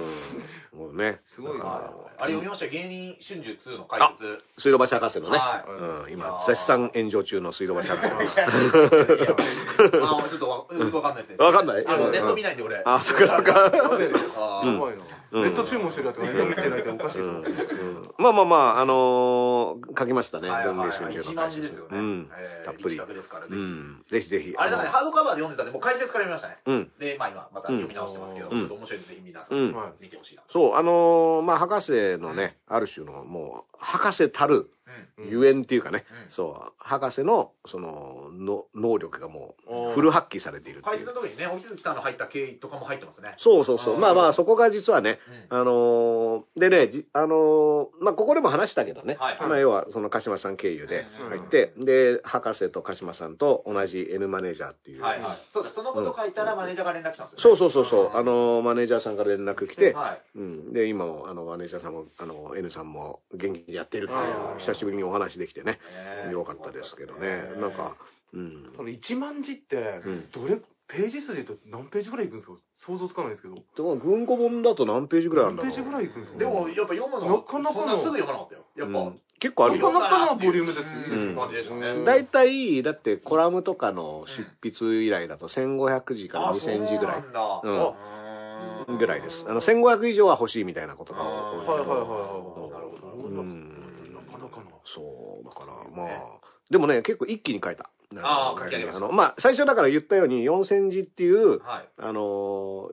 もうね。すごいなああれ読みました？よ芸人春秋2の解説。水道橋博士のね。はいうん、今絶賛炎上中の水道橋博士の。いや あちょっとわかんないですね。わかんない？あの、うんネット見ないんで俺。あ、そっかそっか。うんうんネット注文してるやつがネット見てないっておかしいですもんねうんまあまあまあ、あのー書きましたね。はいはい文藝春秋一の万字ですよね。うんえーたっぷり。ですから、うぜひ。ん。ぜひぜひ。あれだからハードカバーで読んでたんで、もう解説から読みましたね。うん。で、まあ今、また読み直してますけど、うんちょっと面白いんで、ぜひ皆さうん見てほしいな。そう、あのーまあ、博士のね、ある種の、もう、博士たるうん。ゆえんっていうかね、うんそう、博士の、その、の能力がもう、フル発揮されているっていう解説。の時にね、おきずきさんの入った経緯とかも入ってますね。そうそうそう。うんまあまあ、そこが実はね、うんあのーでね、じあのーまあ、ここでも話したけどね、はいはいまあ、要は、その鹿島さん経由でうん入って、で、博士と鹿島さんと同じ N マネージャーっていう。はいはい。そうです。そのこと書いたらマネージャーが連絡来たんですそう。そうそうそう、あの、のーマネージャーさんから連絡来て、はい。うん、で、今も、あの、マネージャーさんも、あの、N さんも元気にやってるっていう久しぶりにお話できてね、ね。よかったですけどね、なんか、うん。この1万字ってうん。どれページ数で言うと何ページぐらいいくんですか？想像つかないですけど。でも、文庫本だと何ページぐらいあるんだろう。何ページぐらいいくんですか？でも、やっぱ読むのなかなかのそんなすぐ読まなかったよ。やっぱ。うん。結構あるよ。なかなかのボリュームですようん。大体、だってコラムとかの執筆依頼だと1500字から2000字ぐらい。そうなんだ。うん。うんぐらいです。あの、1500以上は欲しいみたいなことが多いはいはいはいはいなるほどそう、だから、まあ、でもね、結構一気に書いた。あー書き上げましたあの、まあ、最初だから言ったように4000字っていう、はい。あのー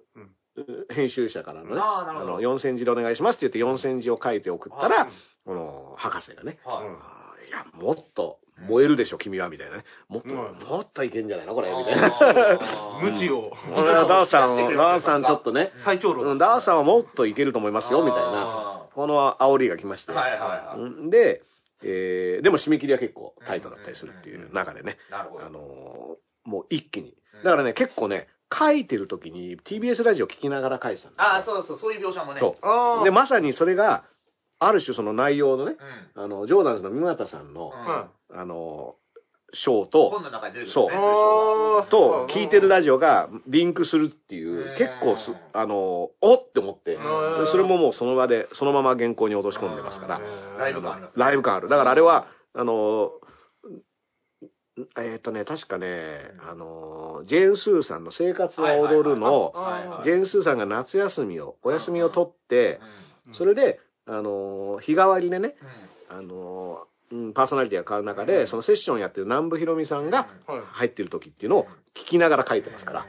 編集者からのね、あーなるほどの4000字でお願いしますって言って4000字を書いて送ったら、はいこの博士がね、はい。あーいや、もっと燃えるでしょ、君は、みたいなね。もっと、うんもっといけんじゃないのこれ、みたいな。無知を俺はダーさんを、ダーさんちょっとね、最強論うんダーさんはもっといけると思いますよ、みたいな、あこの煽りが来まして。ーはいはいはい。うんで、えーでも締め切りは結構タイトだったりするっていう中でね、なるほどあ。のーもう一気にうん。だからね、結構ね、書いてる時に TBS ラジオ聞きながら書いてたんですよああ、そうそう、そういう描写もね。そあう。で、まさにそれが、ある種その内容のね、うん。あの、ジョーダンズの三股さんの、はあの、ショーと、本の中に出てくるね。そう。と、聞いてるラジオがリンクするっていううん、結構す、あの、おって思って、それももうその場で、そのまま原稿に落とし込んでますから、ライブ感あります。ライブ感ある。だからあれは、あの、えっ、とね、確かね、あの、ジェーン・スーさんの生活は踊るの、ジェーン・スーさんが夏休みを、お休みを取って、うん。それで、あの、日替わりでね、うん。あの、うんパーソナリティが変わる中で、そのセッションやってる南部ひろみさんがはい。入ってる時っていうのを聞きながら書いてますから、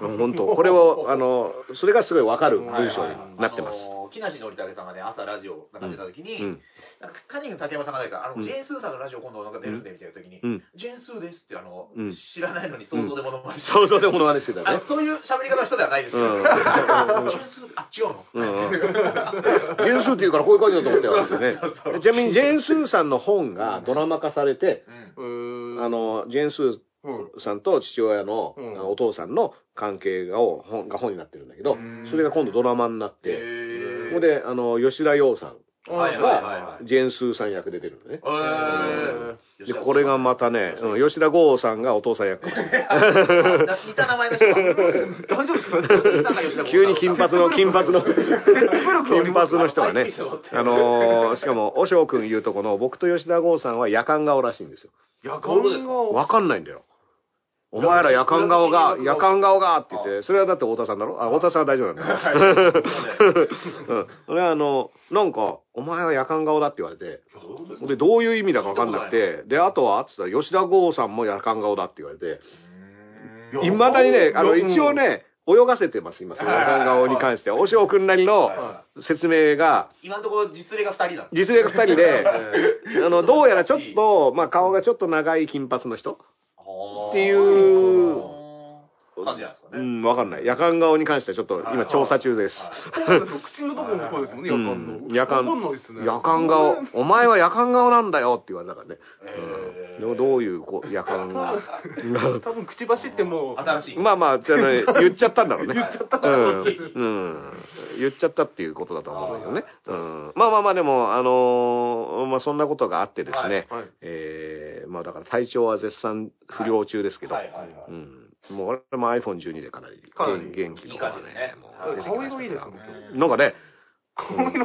うん本当これを、あの、それがすごいわかる文章になってます。あのー木梨憲武さんがね、朝ラジオなんか出た時に、うん。なんかカンニング竹山さんが誰か、あの、うん。ジェーンスーさんのラジオ今度なんか出るんでみたいな時に、うん。ジェーンスーですってあの、うん。知らないのに想像でものまねして想像でものまねしてたね。そういう喋り方の人ではないですよ。うん。ジェーンスー、あ、違うの、ジェーン・スーって言うからこういう感じだと思ったよってね。ちなみにジェーン・スーさんの本がドラマ化されて、あの、ジェーン・スーうんさんと父親の、うん。お父さんの関係がを本が本になってるんだけどうん、それが今度ドラマになって、ここで、あの、吉田洋さんはいはいはいはい。が、ジェーン・スーさん役で出てるのね。えー。で、これがまたね、うん。吉田剛さんがお父さん役かもしれない。あ似た名前の人が。大丈夫ですか？急に金髪の、金髪の、金髪の人がね、あのーしかも、和尚くん言うとこの、僕と吉田剛さんは夜間顔らしいんですよ。夜間がわかんないんだよ。お前ら夜間顔が、夜間顔がって言って、それはだって太田さんだろ？あ、太田さんは大丈夫なんだ。よ。うん。それはあの、なんか、お前は夜間顔だって言われて、で、どういう意味だかわかんなくて、で、あとはつったら、吉田剛さんも夜間顔だって言われて、いまだにね、あの、うん一応ね、泳がせてます、今、その夜間顔に関しては。おしおくんなりのは説明が、今のところ実例が2人なんですよ実例が二人で、あの、どうやらちょっと、まあ、顔がちょっと長い金髪の人っていう感じなんですかね。うん、わかんない。夜間顔に関してはちょっと今調査中です。口のとこもそうですもんね、夜間うんの。夜間顔、お前は夜間顔なんだよって言われたからね。でもどういうこう夜間顔。多分口走ってもう、新しい。まあまあ、じゃあね、言っちゃったんだろうね。言っちゃったそっちうん。言っちゃったっていうことだと思うんだけどね。うん。まあまあまあ、でも、あのーまあそんなことがあってですね。はい。えーまあだから体調は絶賛不良中ですけど。はい。はい。はい。うん。もう俺も iPhone12 でかなり元気とかね。顔色いいですね。なんかね、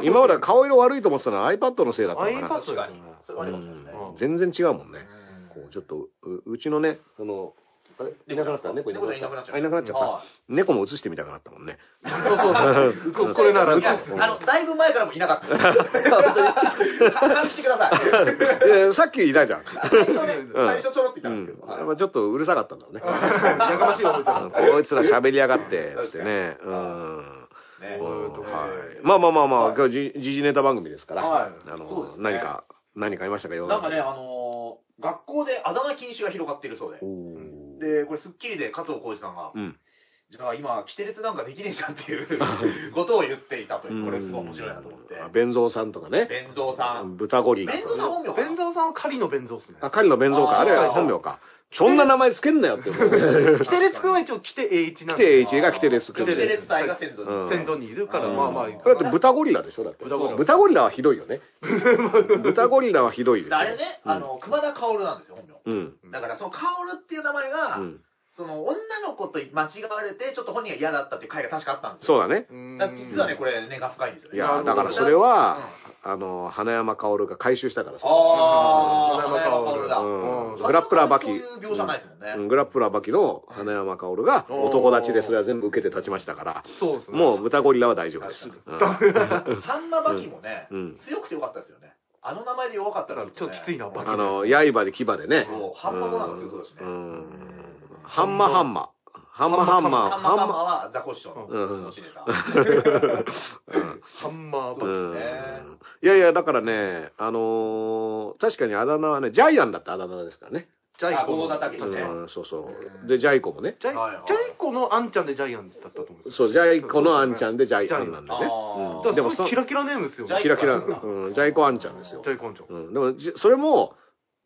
うん。今までは顔色悪いと思ってたのは iPad のせいだったのかな。全然違うもんね。うん。こうちょっとう、うちのね、この、あれ？いなくなった？猫いなくなっ猫ちゃんいなくなっちゃた。あいなくなっちゃった。猫も映してみたくなったもんね。そうそうそう。これならあの、だいぶ前からもいなかったです。感じてください。さっきいたじゃん。最初ね、うん最初ちょろって言うんったんですけど。ちょっとうるさかったんだろうね。やかましい思いちゃう。こいつら喋りやがって、つってね。うん。まあまあまあまあ、はい今日じ時事ネタ番組ですから、はいあの何か、何かありましたか？よ。なんかね、あのー、学校であだ名禁止が広がっているそうでで、これ、スッキリで加藤浩次さんが、うん。じゃあ今、キテレツなんかできねえじゃんっていう ことを言っていたという、これすごい面白いなと思って。あ弁蔵さんとかね。弁蔵さん。豚ゴリラね。蔵さん本名弁蔵さんは狩りの弁蔵っすね。あ、狩りの弁蔵か。あれあー本名か。そんな名前つけんなよって。キテレツくんは一応キテ栄一なんキテ栄で。一がキテレス君キテレで。ツ隊が先祖うんに。先祖にいるから、うんまあまあ。だって豚ゴリラでしょだって。豚ゴリラはひどいよね。豚ゴリラはひどいですよ。あれね、あの、熊田薫なんですよ、本名。うん。だから、その薫っていう名前が、うん。その、女の子と間違われて、ちょっと本人が嫌だったっていう回が確かあったんですよ。そうだね。だ実はね、これ、根が深いんですよね。いや、だからそれは、あの、花山薫が回収したからさ。あー、花花山薫だ。グラップラーバキ。そういう描写ないですもんね。うんグラップラーバキの花山薫が男立ちでそれは全部受けて立ちましたから、そうですね。もう豚ゴリラは大丈夫です。うんハンマバキもね、うん強くてよかったですよね。あの名前で弱かったら、ちょっときついな、バキあの、刃で牙でね。そうハンマもなんか強そうだしねうん。ハンマハンマ。ハンマハンマ。ハンマハンマはザコシショウの持ちネタ。うんハンマーそうですねいやいや、だからね、あのー確かにあだ名はね、ジャイアンだってあだ名ですからね。ジャイあ、ゴコの。ーダタケシね。うん、そうそうう。んで、ジャイコもね。ジャイコのアンちゃんでジャイアンだったと思うんですそう、ジャイコのアンちゃんでジャイアンなんだね。でもキラキラネームですよね。ジャイキラキラ、うん、ジャイコアンちゃんですよジ。ャイコアンちゃん。うん、でも、じそれも、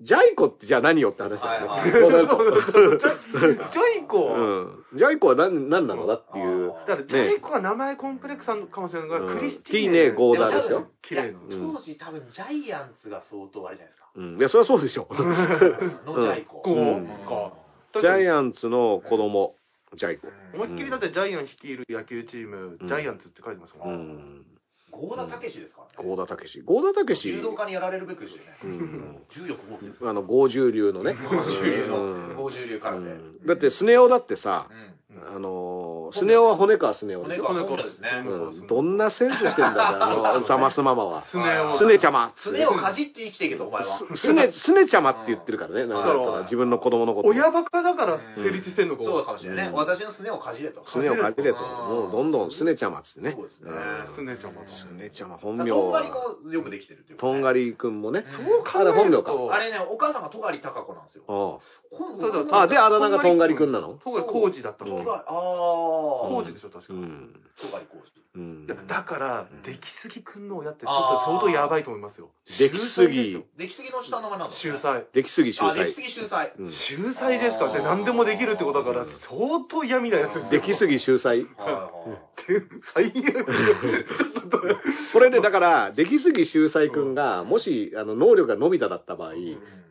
ジャイコってじゃあ何よって話だよはいね。はい ジャイコは、うん。ジャイコは何、何なのだっていう。だからジャイコが名前コンプレックスなのかもしれないが、うんクリスティーネゴーダーですよ。綺麗な。うん当時多分ジャイアンツが相当あれじゃないですか。うん。いや、それはそうでしょ。のジャイコ。こううんか。ジャイアンツの子供、ジャイコ。思いっきりだってジャイアン率いる野球チーム、うんジャイアンツって書いてますもんね。うん。ゴーダタケシですからね。ゴーダタケシ。ゴーダタケシ。柔道家にやられるべくしてね。うん。重力豪気です。あの、豪獣流のね。豪重流うの、ん豪重流からね。うんだって、スネ夫だってさ、うんあのー、スネ夫は骨川スネ夫でしょ。骨川ですね。うん。どんなセンスしてんだよ、あの、サマスママは。スネ夫。スネちゃま。すねをかじって生きていけと、お前は。すね、すねちゃまって言ってるからね。なんか自分の子供のこと。親バカだから成立してんのか。そうかもしれないね。うん私のすねをかじれと。すねをかじれと。うんもうどんどんすねちゃまっつってね。そうですねスネちゃんは。すねちゃま、本名とんがりは。こよくできてるっていうかね。とんがりくんもね。そうあれ本名か。とあれね、お母さんが戸狩貴子なんですよ。あ今そうそうあ。あ、で、あだ名がとんがりくんなの？そうが工事だったの。戸狩、ああ。工事でしょ、確か。いうん。戸狩工事。うんや。だから、出来すぎくんの親ってちょっと相当やばいと思いますよ。出来すぎ。出来すぎの下の名前なんだ。秀。才。出来すぎ秀あ、出来す才。ぎ秀才。うん秀才ですか？らって何でもできるってことだから、相当嫌味なやつですよ。出来すぎ秀才。はいはい最悪。ちょっと、これで、だから、出来すぎ秀才くんが、もし、あの、能力が伸びただった場合、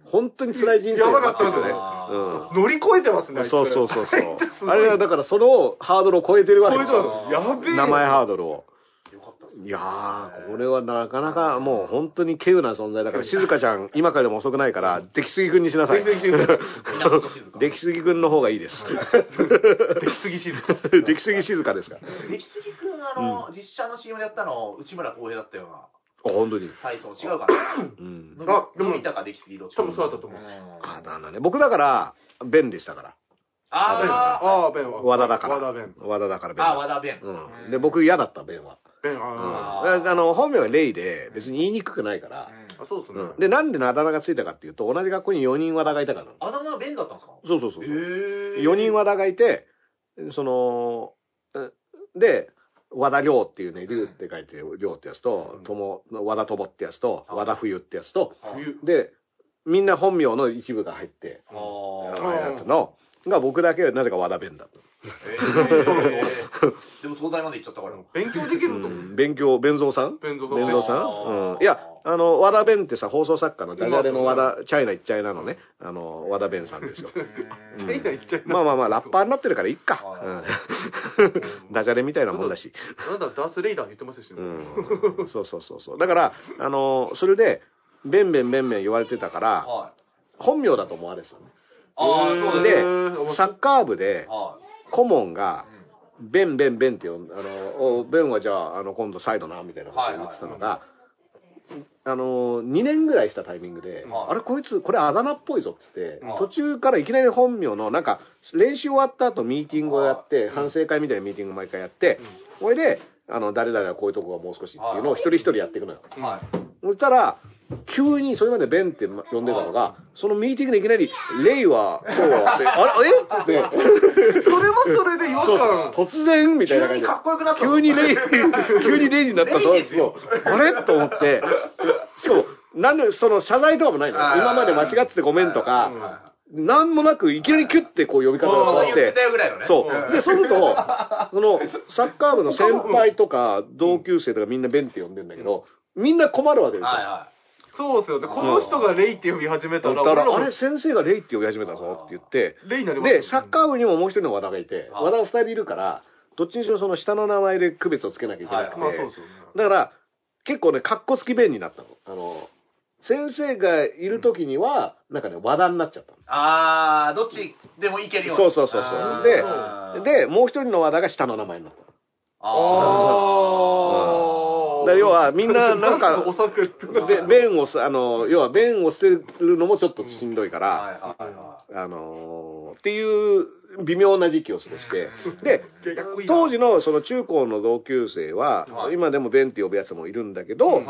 本当に辛い人生やばかったんですよねあうん。乗り越えてますね。そうそうそうそう あれはだからそのハードルを超えてるわけですよ。やべえ。名前ハードルを。よかったっすねいやー、これはなかなかもう本当に稀有な存在だから、静香ちゃん、今からでも遅くないから、出来すぎくんにしなさい。出来すぎくん出来すぎくんの方がいいです。出来すぎしる。出来すぎ静かですから。出来すぎくん、あの、実写の CM でやったの、内村航平だったような。あ、本当に。体操違うかな。うん。あでもたか出来すぎどっちか。多分そうだったと思ううんあ、だなね。僕だから、弁でしたから。あああ、弁は。和田だから。和田弁。和田だから弁あ、和田弁。うん。で、僕嫌だった、弁は。弁、うん。ああの、本名がレイで、別に言いにくくないから。あ。あ、そうですね。うん。で、なんであだ名がついたかっていうと、同じ学校に4人和田がいたから。あだ名は弁だったんですか？そうそうそうそう。へえ。4人和田がいて、その、えで、和田亮っていうね、龍って書いて、亮ってやつと、とも、和田友ってやつと、和田冬ってやつと、冬。で、みんな本名の一部が入って、あああ。れだったの、が僕だけはなぜか和田弁だった。えーでも東大まで行っちゃったから。勉強できると思う。うん勉強、弁蔵さん？弁蔵さん弁蔵さん？うん。いや、あの、和田弁ってさ、放送作家のダジャレの和田、チャイナ行っちゃいなのね、あの、和田弁さんですよ。チャイナ行っちゃいまあまあまあ、ラッパーになってるからいっか。あうん。ダジャレみたいなもんだし。なんだ、ダースレイダーに言ってましたしね。うん。そうそうそうそう。だから、あの、それで、ベンベンベンベン言われてたから、はい。本名だと思われてたのね。でサッカー部で、は顧問がベンベンベンって呼んあの、おベンはじゃあ、あの、今度サイドな、みたいなことを言ってたのが、あの、2年ぐらいしたタイミングで、はい。あれ、こいつ、これあだ名っぽいぞっつって、はい。途中からいきなり本名の、なんか、練習終わった後ミーティングをやって、反省会みたいなミーティングを毎回やって、これで、あの、誰々はこういうとこがもう少しっていうのを一人一人やっていくのよ。はい。そしたら、急にそれまでベンって呼んでたのが、そのミーティングでいきなり、レイは、今日はって、あれ、えって、それもそれで違和そう感。そう突然みたいな感じで。急にかっこよくなった急にレイ、急にレイになったレイですよ。そう。あれ？と思って、そう、なんで、その謝罪とかもないの今まで間違っててごめんとか、はなんもなく、いきなりキュッてこう呼び方が変そうわって。そう。で、そうすると、その、サッカー部の先輩とか、同級生とかみんなベンって呼んでんだけど、みんな困るわけですよ。はいはそうですよ。で、この人がレイって呼び始めたら、だから、あれ、先生がレイって呼び始めたぞって言って、レイになりますよ。で、サッカー部にももう一人の和田がいて、はい和田が二人いるから、どっちにしろその下の名前で区別をつけなきゃいけなくて、まあそうですよね。だから、結構ね、カッコつき弁になったの。あの、先生がいる時には、なんかね、和田になっちゃったあー、どっちでもいけるよそうそうそうそう。あーであー。の。で、もう一人の和田が下の名前になったの。ああだから要はみんな なんかで、弁をす、あの、要は弁を捨てるのもちょっとしんどいかー。ら、あのーっていう微妙な時期を過ごして、で、当時のその中高の同級生は、はい。今でもベンって呼ぶやつもいるんだけど、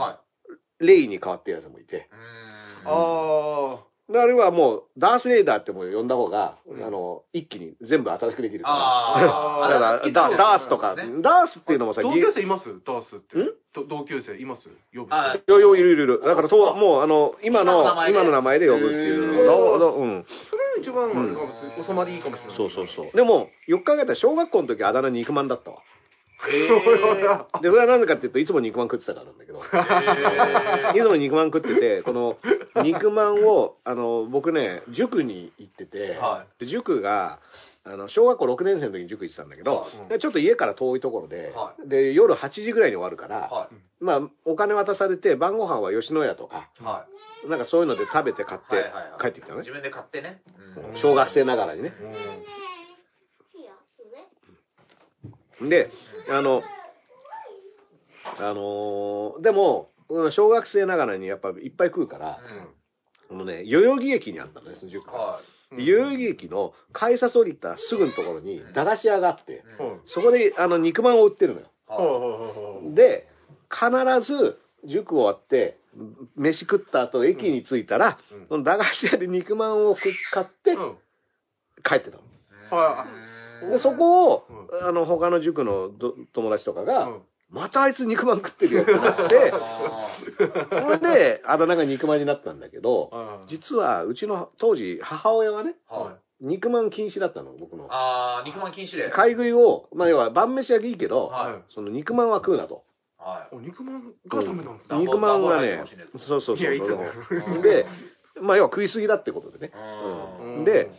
レイに変わってるやつもいて、あであれはもう、ダースレイダーってもう呼んだ方が、あの、一気に全部新しくできるから。だから、ダダースとか、ねダースっていうのもさ、同ぎ級生います？ダースってん？ど同級生います？呼ぶ。あいやいやいるいるいる。だからと、もう、あの、今の、今今のの名前で呼ぶっていううん。それが一番、うん収まりいいかもしれない。そうそうそう。でも、よく考えたら小学校の時あだ名肉まんだったわ。えー。で、それはなんでかっていうといつも肉まん食ってたからなんだけど。えいつも肉まん食ってて、この 肉まんを、あの、僕ね、塾に行ってて、はで塾が、あの、小学校6年生の時に塾行ってたんだけど、はいでちょっと家から遠いところで、はで、夜8時ぐらいに終わるから、ー。はまあ、お金渡されて、晩ご飯は吉野家とか、い。はなんかそういうので食べて買っい。て帰ってきたのね自。分で買ってね。うん小学生ながらにね。うんで、あの、あのーでも、うん小学生ながらにやっぱいっぱい食うから、うんあのね、代々木駅にあったのね、その塾が。はで代々木駅の改札降りたすぐのところに駄菓子屋があって、い。はいうんそこであの肉まんを売ってるのよ。はいで、必ず塾終わって、飯食った後駅に着いたら、うんその駄菓子屋で肉まんを買ってうん帰ってたの。はで、そこをう、あの、他の塾のど友達とかが、うんまたあいつ肉まん食ってるよって なって、あそれで、あだ名が肉まんになったんだけど、はい実は、うちの当時、母親がね、肉まん禁止だったの、僕のい。。あー、肉まん禁止で。買い食いを、まあ、要は晩飯はいいけど、はその肉まんは食うなと。はい。お肉まんがダメなんですね。うん肉まんはねそうそうそう。いやいつもうんで、まあ、要は食いすぎだってことでね。で、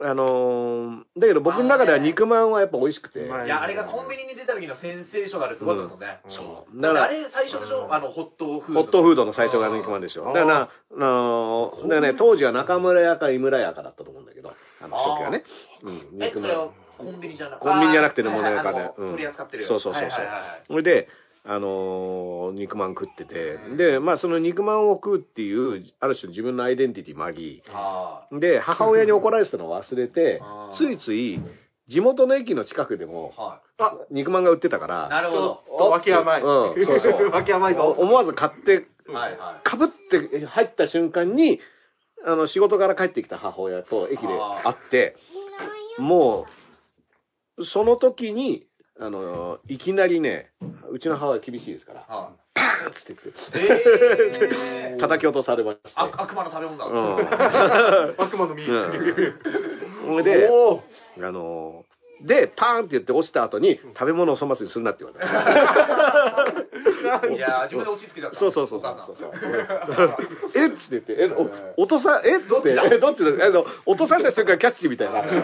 あのーだけど僕の中では肉まんはやっぱ美味しくて。いや、あれがコンビニに出た時のセンセーショナルすごいですもんね。う。ん。そう。だか、らら、あれ最初でしょ？あの、ホットフード。ホットフードの最初が肉まんでしょ。だから、あのーだからね、当時は中村屋か井村屋かだったと思うんだけど、あの初期はね。うん、え、肉まん。それは。コンビニじゃなくコンビニじゃなくてねあーもうねはいはいあのうん。取り扱ってるよそうそうそうそう。はいはいはいはい。それで、あのー肉まん食ってて、で、まあその肉まんを食うっていう、ある種自分のアイデンティティもあり、あで、母親に怒られてたのを忘れて ついつい、地元の駅の近くでも、は肉まんが売ってたから、い。なるほど。脇甘い。うんそうそう 脇甘いぞ。思わず買って、はいはい。かぶって入った瞬間に、あの、仕事から帰ってきた母親と駅で会って、もう、その時に、あの、いきなりね、うちの母親厳しいですから、はパーンって言って、い。えー。叩き落とされまして。あ悪魔の食べ物だ。う 悪魔の実。ん。それで、おーあの、で、パーンって言って落ちた後に、食べ物を粗末にするなって言われた。いやー、自分で落ち着けちゃった。そうそうそうそうそう。えっつって言って、え、お、お父さん、え？どっちだ？えどっちだ？あの、落とされた瞬間キャッチみたいな。なんで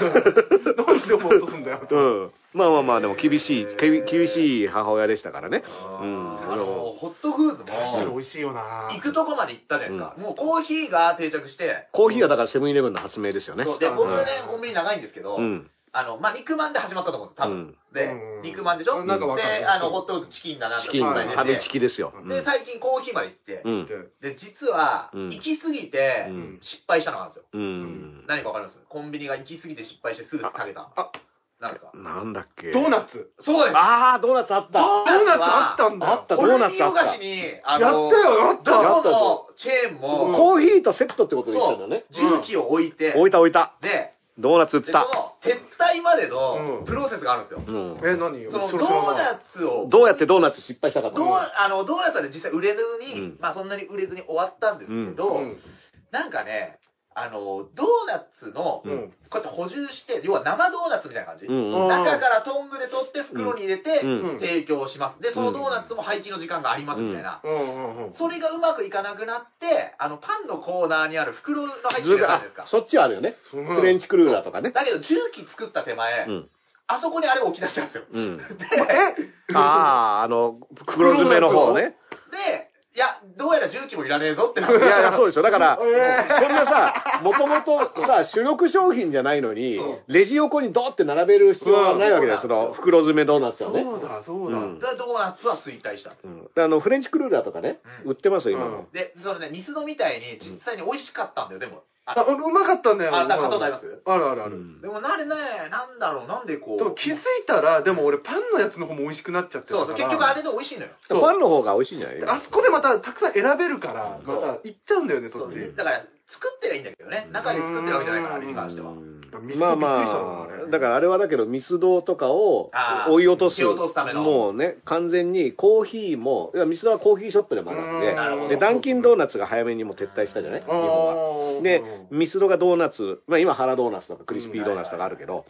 も落とすんだよ。うん。まあまあまあ、でも厳しい、厳しい母親でしたからね。うん。あの、ホットフーズも、美味しいよな行くとこまで行ったじゃないですか。もうコーヒーが定着して、コーヒーはだからセブンイレブンの発明ですよね。そうで、うん僕ね、コンビニ長いんですけど、うん。あの、まあ、肉まんで始まったと思うんです、多分。うんでうん、肉まんでしょ？なんかわかるで、あの、ホットフーズチキンだなってファミチキですよ。で、最近コーヒーまで行って、うん。で、実は、うん行き過ぎてうん、失敗したのがあるんですよ。うん。何かわかります？コンビニが行き過ぎて失敗してすぐ食べた。あなんですか？なんだっけ？ドーナツ。そうですあー、ドーナツあった。ドドーナツあったんだよ。あったホルニードーナツあったお菓子に、あやの、ったよ、やったどよ。このチェーンも、コーヒーとセットってことで言ったんだそうね、。重機を置いて、置いた置いた。で、ドーナツ売ってでそた。の撤退までのうん。プロセスがあるんですよ。うん。え、何？よそのドーナツを、どうやってドーナツ失敗したかとどう、あの、ドーナツはね実際売れずに、うん。まあそんなに売れずに終わったんですけど、うん。なんかね、あの、ドーナツの。こうやって補充して、要は生ドーナツみたいな感じ。うんうん中からトングで取って袋に入れて、うん提供します。で、そのドーナツも廃棄の時間がありますみたいな。それがうまくいかなくなって、あの、パンのコーナーにある袋の廃棄があるじゃないですか。そっちはあるよね。うんフレンチクルーラーとかね。だけど、重機作った手前、うん。あそこにあれを置き出したんですよ。うん。で、ああ、あの、袋詰めの方ね。で、どうやら重機もいらねえぞってなっいて。やいや、そうですよ。だから、そ んえなさ、もともとさ、主力商品じゃないのにレジ横にドーって並べる必要がないわけだよ、うんその袋詰めドーナツはね。そうだ、そうだ。うんでドーナツは衰退したんです。うんであの、フレンチクルーラーとかね、うん売ってますよ、今も。で、そのね、ミスドみたいに実際に美味しかったんだよ、でも。ああ、うまかったんだよ。あなんか買ったことありますあるあるある。うんでもなれね、なんだろう、なんでこう。でも気づいたら、でも俺パンのやつの方も美味しくなっちゃってたから。そうそう、結局あれで美味しいのよ。そうパンの方が美味しいんじゃないあそこでまたたくさん選べるから、また行っちゃうんだよね、そそうっち。だから、作ってりゃいいんだけどね。中で作ってるわけじゃないから、あれに関しては。うんミスドまあまあだからあれはだけど、ミスドとかを追い落とす。蹴落とすためのもうね、完全にコーヒーも、いやミスドはコーヒーショップで学んで、で、ダンキンドーナツが早めにもう撤退したじゃない？日本は。で、ミスドがドーナツ、まあ今原ドーナツとかクリスピードーナツとかあるけど、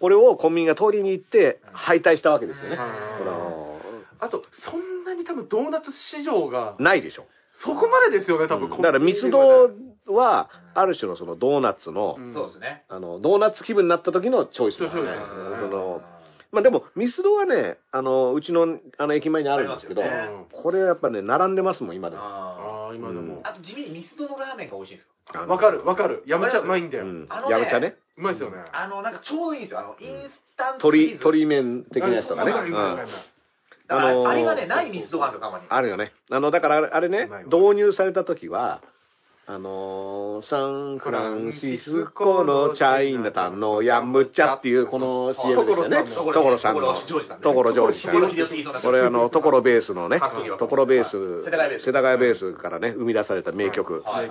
これをコンビニが取りに行って敗退したわけですよね。あと、そんなに多分ドーナツ市場が、ないでしょ。そこまでですよね、多分。だからミスドは、ある種のそのドーナツの、うんそうですね。あの、ドーナツ気分になった時のチョイスだよね。そのまあでも、ミスドはね、あの、うちの、あの、駅前にあるんですけど、これやっぱね、並んでますもん、今でも。あああ、今でもー。あと地味にミスドのラーメンが美味しいんですよ。あのわかる、わかる。やめちゃうまいんだよ。うんあの。ねやめちゃね。うまいですよね。あの、なんかちょうどいいんですよ。あの、インスタント鶏、麺的なやつとかね。あのーあれがね、ないミスドがあるんですよ、たまに。あるよね。あの、だからあれね導入された時は、あのーサンフランシスコのチャイナタンのヤムチャっていうこの CM ですよね。所所さんの。所ジョージさん。これあの、所ベースのね所ベース、世田谷ベースからね、生み出された名曲。はい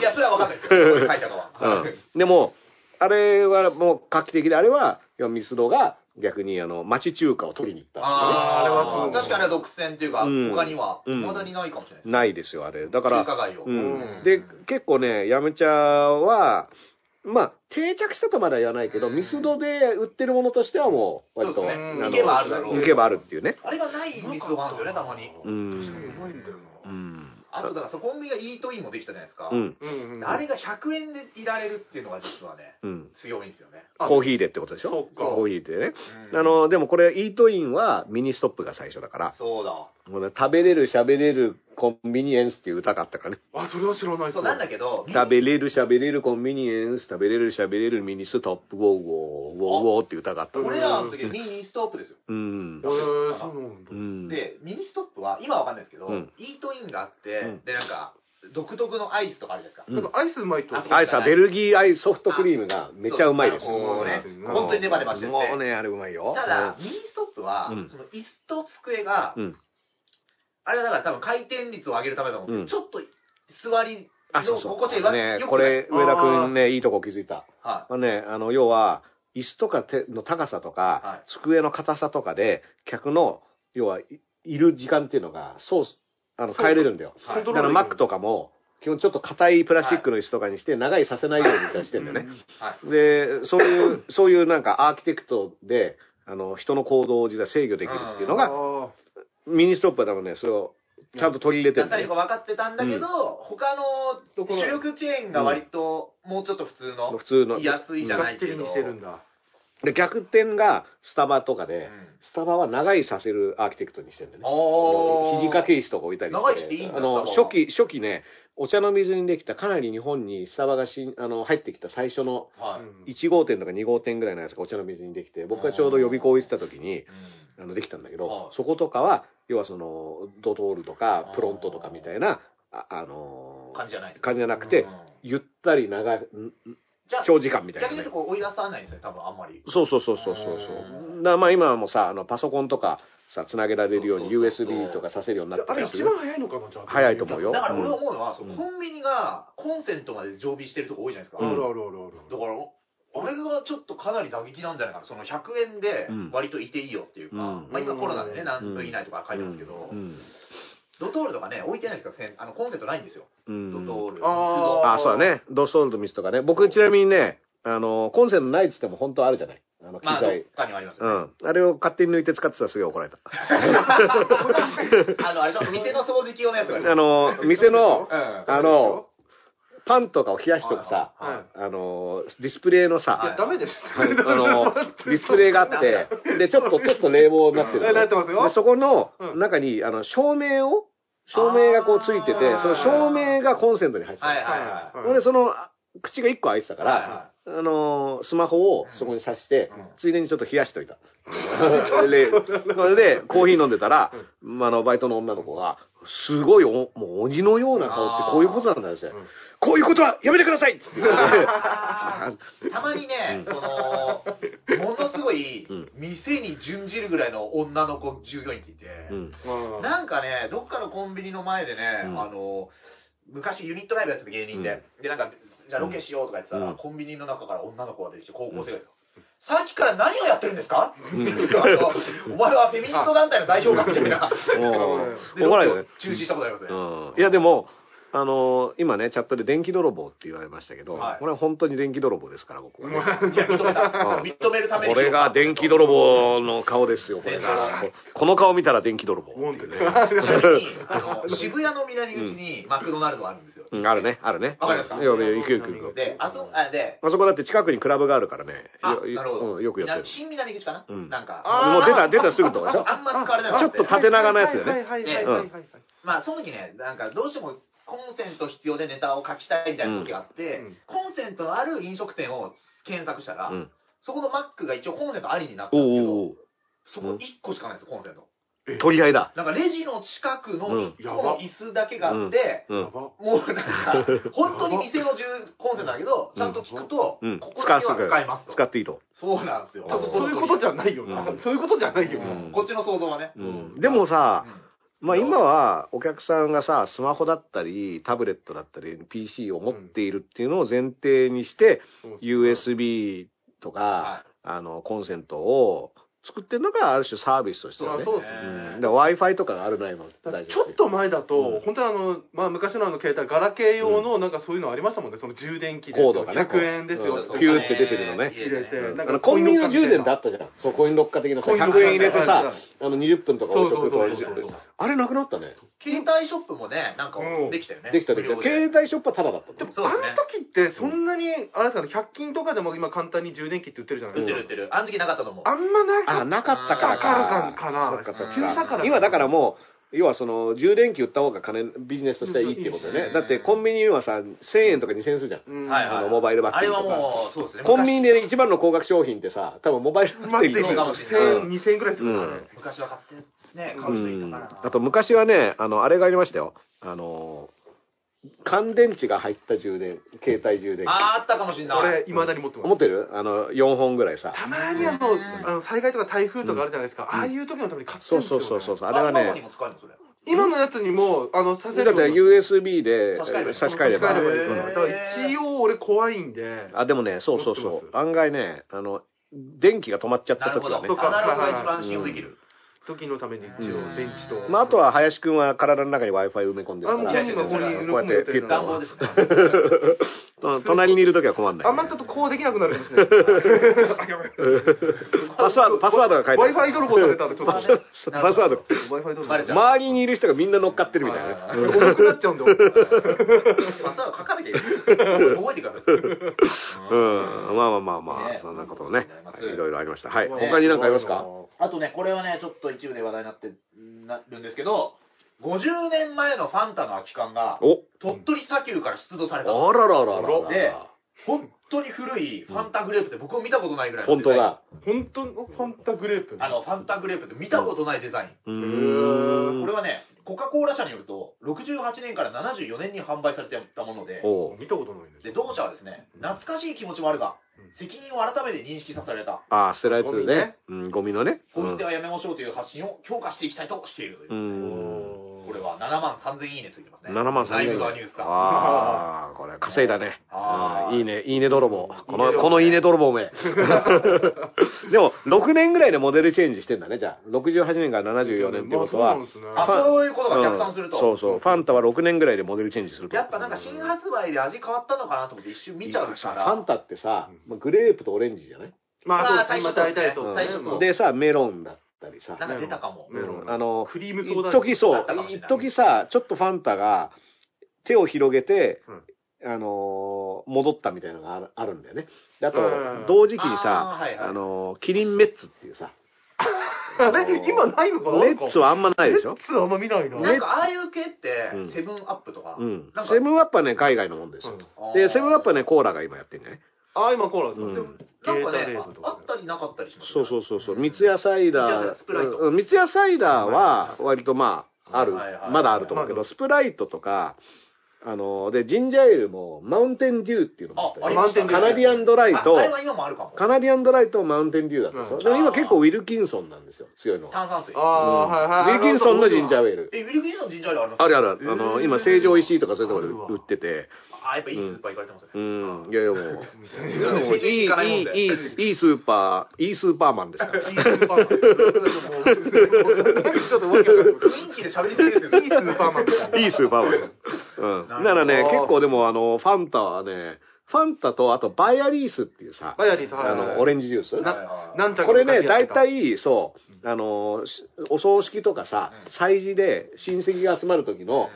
や、それは分かん。ないですけど、書いたかは。うん。でも、あれはもう画期的で、あれは、ミスドが逆にあの、町中華を取りに行ったんですよね。あーあれはすごい確かにあれは独占っていうか、うん他には、うんまだにないかもしれないです。ないですよ、あれ。だから、中華街を。ううんん。で、結構ね、ヤムチャは、まあ、定着したとまでは言わないけど、うんミスドで売ってるものとしてはもう、割と、そうですねの行けばあるだろう行けばあるっていうね。あれがないミスドがあるんですよね、たまに。うん。確かにうまいんだよな。うん。あと、だから、そのコンビニがイートインもできたじゃないですか。うん。うんうん。あれが100円でいられるっていうのが実はね、うん。強いんですよね。あコーヒーでってことでしょ？そっかコーヒーでね。うんあの、でもこれ、イートインはミニストップが最初だから、そうだ。もうね食べれる、喋れるコンビニエンスっていう歌があったからね。あ、それは知らないそうなんだけど、食べれる喋れるコンビニエンス、食べれる喋れるミニストップ、ウォーウォー、ウォーウォーっていう歌があったの俺らの時ミニストップですよ。うんえ。ー、そうなんだう。ん。で、ミニストップは、今はわかんないですけど、うんイートインがあって、うんで、なんか、独特のアイスとかあるじゃないですか。うんアイスうまいと。アイスはベルギーアイスソフトクリームがめちゃうまいです。もうねうん、本当にネバネバしてて。もうね、あれうまいよ。ただ、ミニストップは、うんその椅子と机が、うん。あれはだから多分回転率を上げるためだと思うんちょっと座りあ、そうのそう。心地がねよくこれ、上田くんね、いいとこ気づいた。はまあね、あの、要は、椅子とか手の高さとか、はい机の硬さとかで、客の、要は、いいる時間っていうのが、そう、あの、変えれるんだよ。い。はいだから、マックとかも、基本ちょっと硬いプラスチックの椅子とかにして、長居させないようにしてんだよね。はい。で、そういう、そういうなんかアーキテクトで、あの、人の行動を実は制御できるっていうのが、あミニストップは多分ね、それをちゃんと取り入れてるんだよ出したりとか分かってたんだけど、他の主力チェーンが割ともうちょっと普通の普通の。安いじゃあ、ないけど。がっちりにしてるんだ。で、逆転がスタバとかで、うんスタバは長いさせるアーキテクトにしてるんだよね。おー肘掛け椅子とか置いたりして。長いしていいんだあの、スタバは初期、初期ね、お茶の水にできた、かなり日本にスタバがしんあの入ってきた最初のはい。1号店とか2号店ぐらいのやつがお茶の水にできて、僕がちょうど予備校行ってた時に、うんあのできたんだけど、はいそことかは、要はその、ドトールとかあープロントとかみたいな、あ、あのー感じじゃないですか。感じじゃなくてうん、ゆったり長い、長時間みたいなね、逆に言うとこう追い出さないんですね、多分あんまり。そうそうそうそうそうそうう。だからまあ今はもうさ、あのパソコンとかさ、つなげられるようにそうそうそうそう USB とかさせるようになってあれるする一番早いのかな、じゃあ。早いと思うよだから俺思うのは、そうんのコンビニがコンセントまで常備してるとこ多いじゃないですか。あうんるあるあるある。だから、あれがちょっとかなり打撃なんじゃないかな。その100円で割といていいよっていうか、うんまあ今コロナでね、うん何分以内とか書いてますけど、うんドトールとかね、置いてないですから、せんあのコンセントないんですよ。うんドトール。あーあ、そうだね。ドストールとミスとかね。僕ちなみにね、あの、コンセントないっつっても本当あるじゃない。あの、機まあ、どっ材。かにはありますよね。うん。あれを勝手に抜いて使ってたらすげえ怒られた。あの、あれでしょ、店の掃除機用のやつがあの、店の、うん。あの、パンとかを冷やしとくさ、あの、ディスプレイのさ、いや、ダメです。あの、ディスプレイがあって、で、ちょっと、ちょっと冷房になってる。なってますよで、そこのうん中に、あの、照明を、照明がこうついてて、その照明がコンセントに入ってたの。はいはいはい。ほんで、その、口が1個開いてたから、あのースマホをそこに挿して、うん。ついでにちょっと冷やしといた。で、それで、コーヒー飲んでたら、あの、バイトの女の子が、すごいお、もう鬼のような顔ってこういうことなんだよ、うん。こういうことはやめてください たまにね、その、ものすごいうん、店に準じるぐらいの女の子従業員っていて、うん。うん。なんかね、どっかのコンビニの前でね、うん。あの、昔ユニットライブやってた芸人で、で、なんか、じゃあロケしようとか言ってたら、うんコンビニの中から女の子が出てきて、高校生がですよ。さっきから何をやってるんですか、んあの お前はフェミニスト団体の代表かみたいな。もうで怒られるよね。中止したことありますね。うんいや、でも、あのー今ね、チャットで電気泥棒って言われましたけど、はいこれは本当に電気泥棒ですから、僕はね、いや、認めた。うん認めるために。これが電気泥棒の顔ですよ、これが。ここの顔見たら電気泥棒。ってね。ちなみに、あの、渋谷の南口にマクドナルドがあるんですよ。うん、あるね、あるね。わかりますか？行く行く行く。で、あそ、あ、で、あそこだって近くにクラブがあるからね。なるほど。うんよくやってる。新南口かな？うんなんか。もう出た、出たすぐとかでしょ？あんま使われてなくてちょっと縦長のやつよねはいはいはいはいはいはい。まあ、その時ね、なんか、どうしても、コンセント必要でネタを書きたいみたいな時があって、うんコンセントのある飲食店を検索したら、うんそこのマックが一応コンセントありになったんおですけど、おそこ1個しかないんですよ、コンセント。取り合いだ。なんかレジの近くの1個の椅子だけがあって、うん。もうなんか、本当に店の重コンセントだけど、ちゃんと聞くと、うん。ここだけは使えますと。使っていいと。そうなんですよ。そういうことじゃないよう。なんそういうことじゃないよ。うんこっちの想像はね。うん。でもさ、うんまあ今はお客さんがさ、スマホだったり、タブレットだったり、PC を持っているっていうのを前提にして、USB とか、はあの、コンセントを作ってるのがある種サービスとしてはね。そうですうん。だから Wi-Fi とかがあるないの大丈夫。ちょっと前だと、うん本当にあの、まあ昔のあの携帯、ガラケー用のなんかそういうのありましたもんね、その充電器で。コードがね100円ですよ。ピューって出てるのね入れて入れてうんあのコンビニの充電ってあったじゃん。そう、コインロッカー的なさ、100コインロッカー円入れてはいさ、あの20分とか置いとくとそうそうそうそうあれなくなったね。携帯ショップもね、なんかうんできたよね。できたできた。携帯ショップはタダだったの。あの時ってそんなに、あれですかね、100均とかでも今簡単に充電器って売ってるじゃない売っですか。てる売ってる。あの時なかったと思う。あんまなかあ、っなかったかあらか。なかからかな。そっかそっ急か。車から。今だからもう、要はその充電器売った方が金ビジネスとしてはいいってことでうん。ねだってコンビニにはさ1000円とか2000円するじゃん。うんはいはい。あのモバイルバッテリーとか。あれはもう、そうですね。コンビニで一番の高額商品ってさ多分モバイルバッテリーそうか。もしれない1000円、2000円ぐらいするからね。昔は買って、ね、う買う人いたから。あと昔はねあのあれがありましたよ。あの乾電池が入った充電携帯充電器あーあったかもしれない。俺、未だに持ってます。持ってる？あの4本ぐらいさたまにあの、あの災害とか台風とかあるじゃないですか。ああいう時のために買ってそうるんですよ、ね。そうそうそうあれはねも使えるのそれ。今のやつにも、あの、させるだって USB で差し替えればいい差し替えれば差し替えればいいうんだから一応俺怖いんで。あでもねそうそうそ持ってう案外ねあの電気が止まっちゃったなるほど。時はね一番信用できる。時のために一応電池と。まあ、あとは林くんは体の中に w i f i 埋め込んでるから。あもう今ここにこうやってピュッ隣にいる時は困んない、あんまりちょっとこうできなくなる パスワードパスワードが書いてある。Wi-Fi 泥棒されたらちょっと。パスワード。周りにいる人がみんな乗っかってるみたいな。重くなっちゃうんだよ。または書かなきゃいけない。覚えてください。うん、まあまあまあまあ、ね。そんなこともね。いろいろありました。はい。ね他に何かありますか？あとね、これはね、ちょっと一部で話題になってなるんですけど、50年前のファンタの空き缶が、お。鳥取砂丘から出土された。あらららららで本当に古いファンタグレープって僕も見たことないぐらいの本当だ。本当のファンタグレープ？あの、ファンタグレープって見たことないデザイン。うん。これはね、コカ・コーラ社によると、68年から74年に販売されてたもので、見たことないね。で、同社はですね、懐かしい気持ちもあるが、責任を改めて認識させられた。ああ捨てられてるね。ゴミね。うんゴミのねポイ捨てはやめましょうという発信を強化していきたいとしているという。うんこれは7万3000いいねついてますね。7万ライブ3000側ニュースさん。ああこれ稼いだね。あー。うんいいねいいね泥棒。このいいね泥棒。このいいね泥棒め。でも6年ぐらいでモデルチェンジしてんだねじゃあ。68年から74年ってことは。まあそういうことが逆算すると。うん。そうそう。ファンタは6年ぐらいでモデルチェンジすると。やっぱなんか新発売で味変わったのかなと思って一瞬見ちゃうかさら。ファンタってさ、まあグレープとオレンジじゃない？まあ、まあそうですね。まあ、大体そう。最初そう。でさメロンだったりさ。なんか出たかも。メロンあのクリームソーダ一時そう一時さちょっとファンタが手を広げて、うん。あのー戻ったみたいなのがあるあるんだよね。であと、うん。同時期にさあーはいはい。あのーキリンメッツっていうさ。今ないのかなメッツはあんまないでしょ？メッツはあんま見ないな。なんかああいう系ってうん、セブンアップとか、セブンアップはね海外のもんですよ、うん。でセブンアップはねコーラが今やってんじゃない？あ、今コーラですか？うんでもなんかねあ、あったりなかったりしますそうそうそうそう三ツ矢サイダースプライトうん三ツ矢サイダーは割とまああるはいはいはいまだあると思うけどスプライトとかあのでジンジャーエールもマウンテンデューっていうのもあったカナディアンドライと。カナディアンドライとマウンテンデューだったんですよ。うんでも今結構ウィルキンソンなんですよ、強いのは。炭酸水。ああ、はいはい。ウィルキンソンのジンジャーエール。え、ウィルキンソンジンジャーエールあります？あるあるある。あの、今、成城石井とかそういうところで売ってて。あ、やっぱいいスーパー行かれてますうね。ん。いやいやもう。いやもういい、いい、いい、いいスーパー、いいスーパーマンですから。いいスーパーマン。ちょっとわけわかんない雰囲気で喋りすぎですよ。いいスーパーマン いいスーパーマン。うん。だからね、結構でもあの、ファンタはね、ファンタと、あとバイアリースっていうさ、バイアリースはいあの、オレンジジュース？ななんこれね、大体、そう、あの、しお葬式とかさ、催事で親戚が集まる時の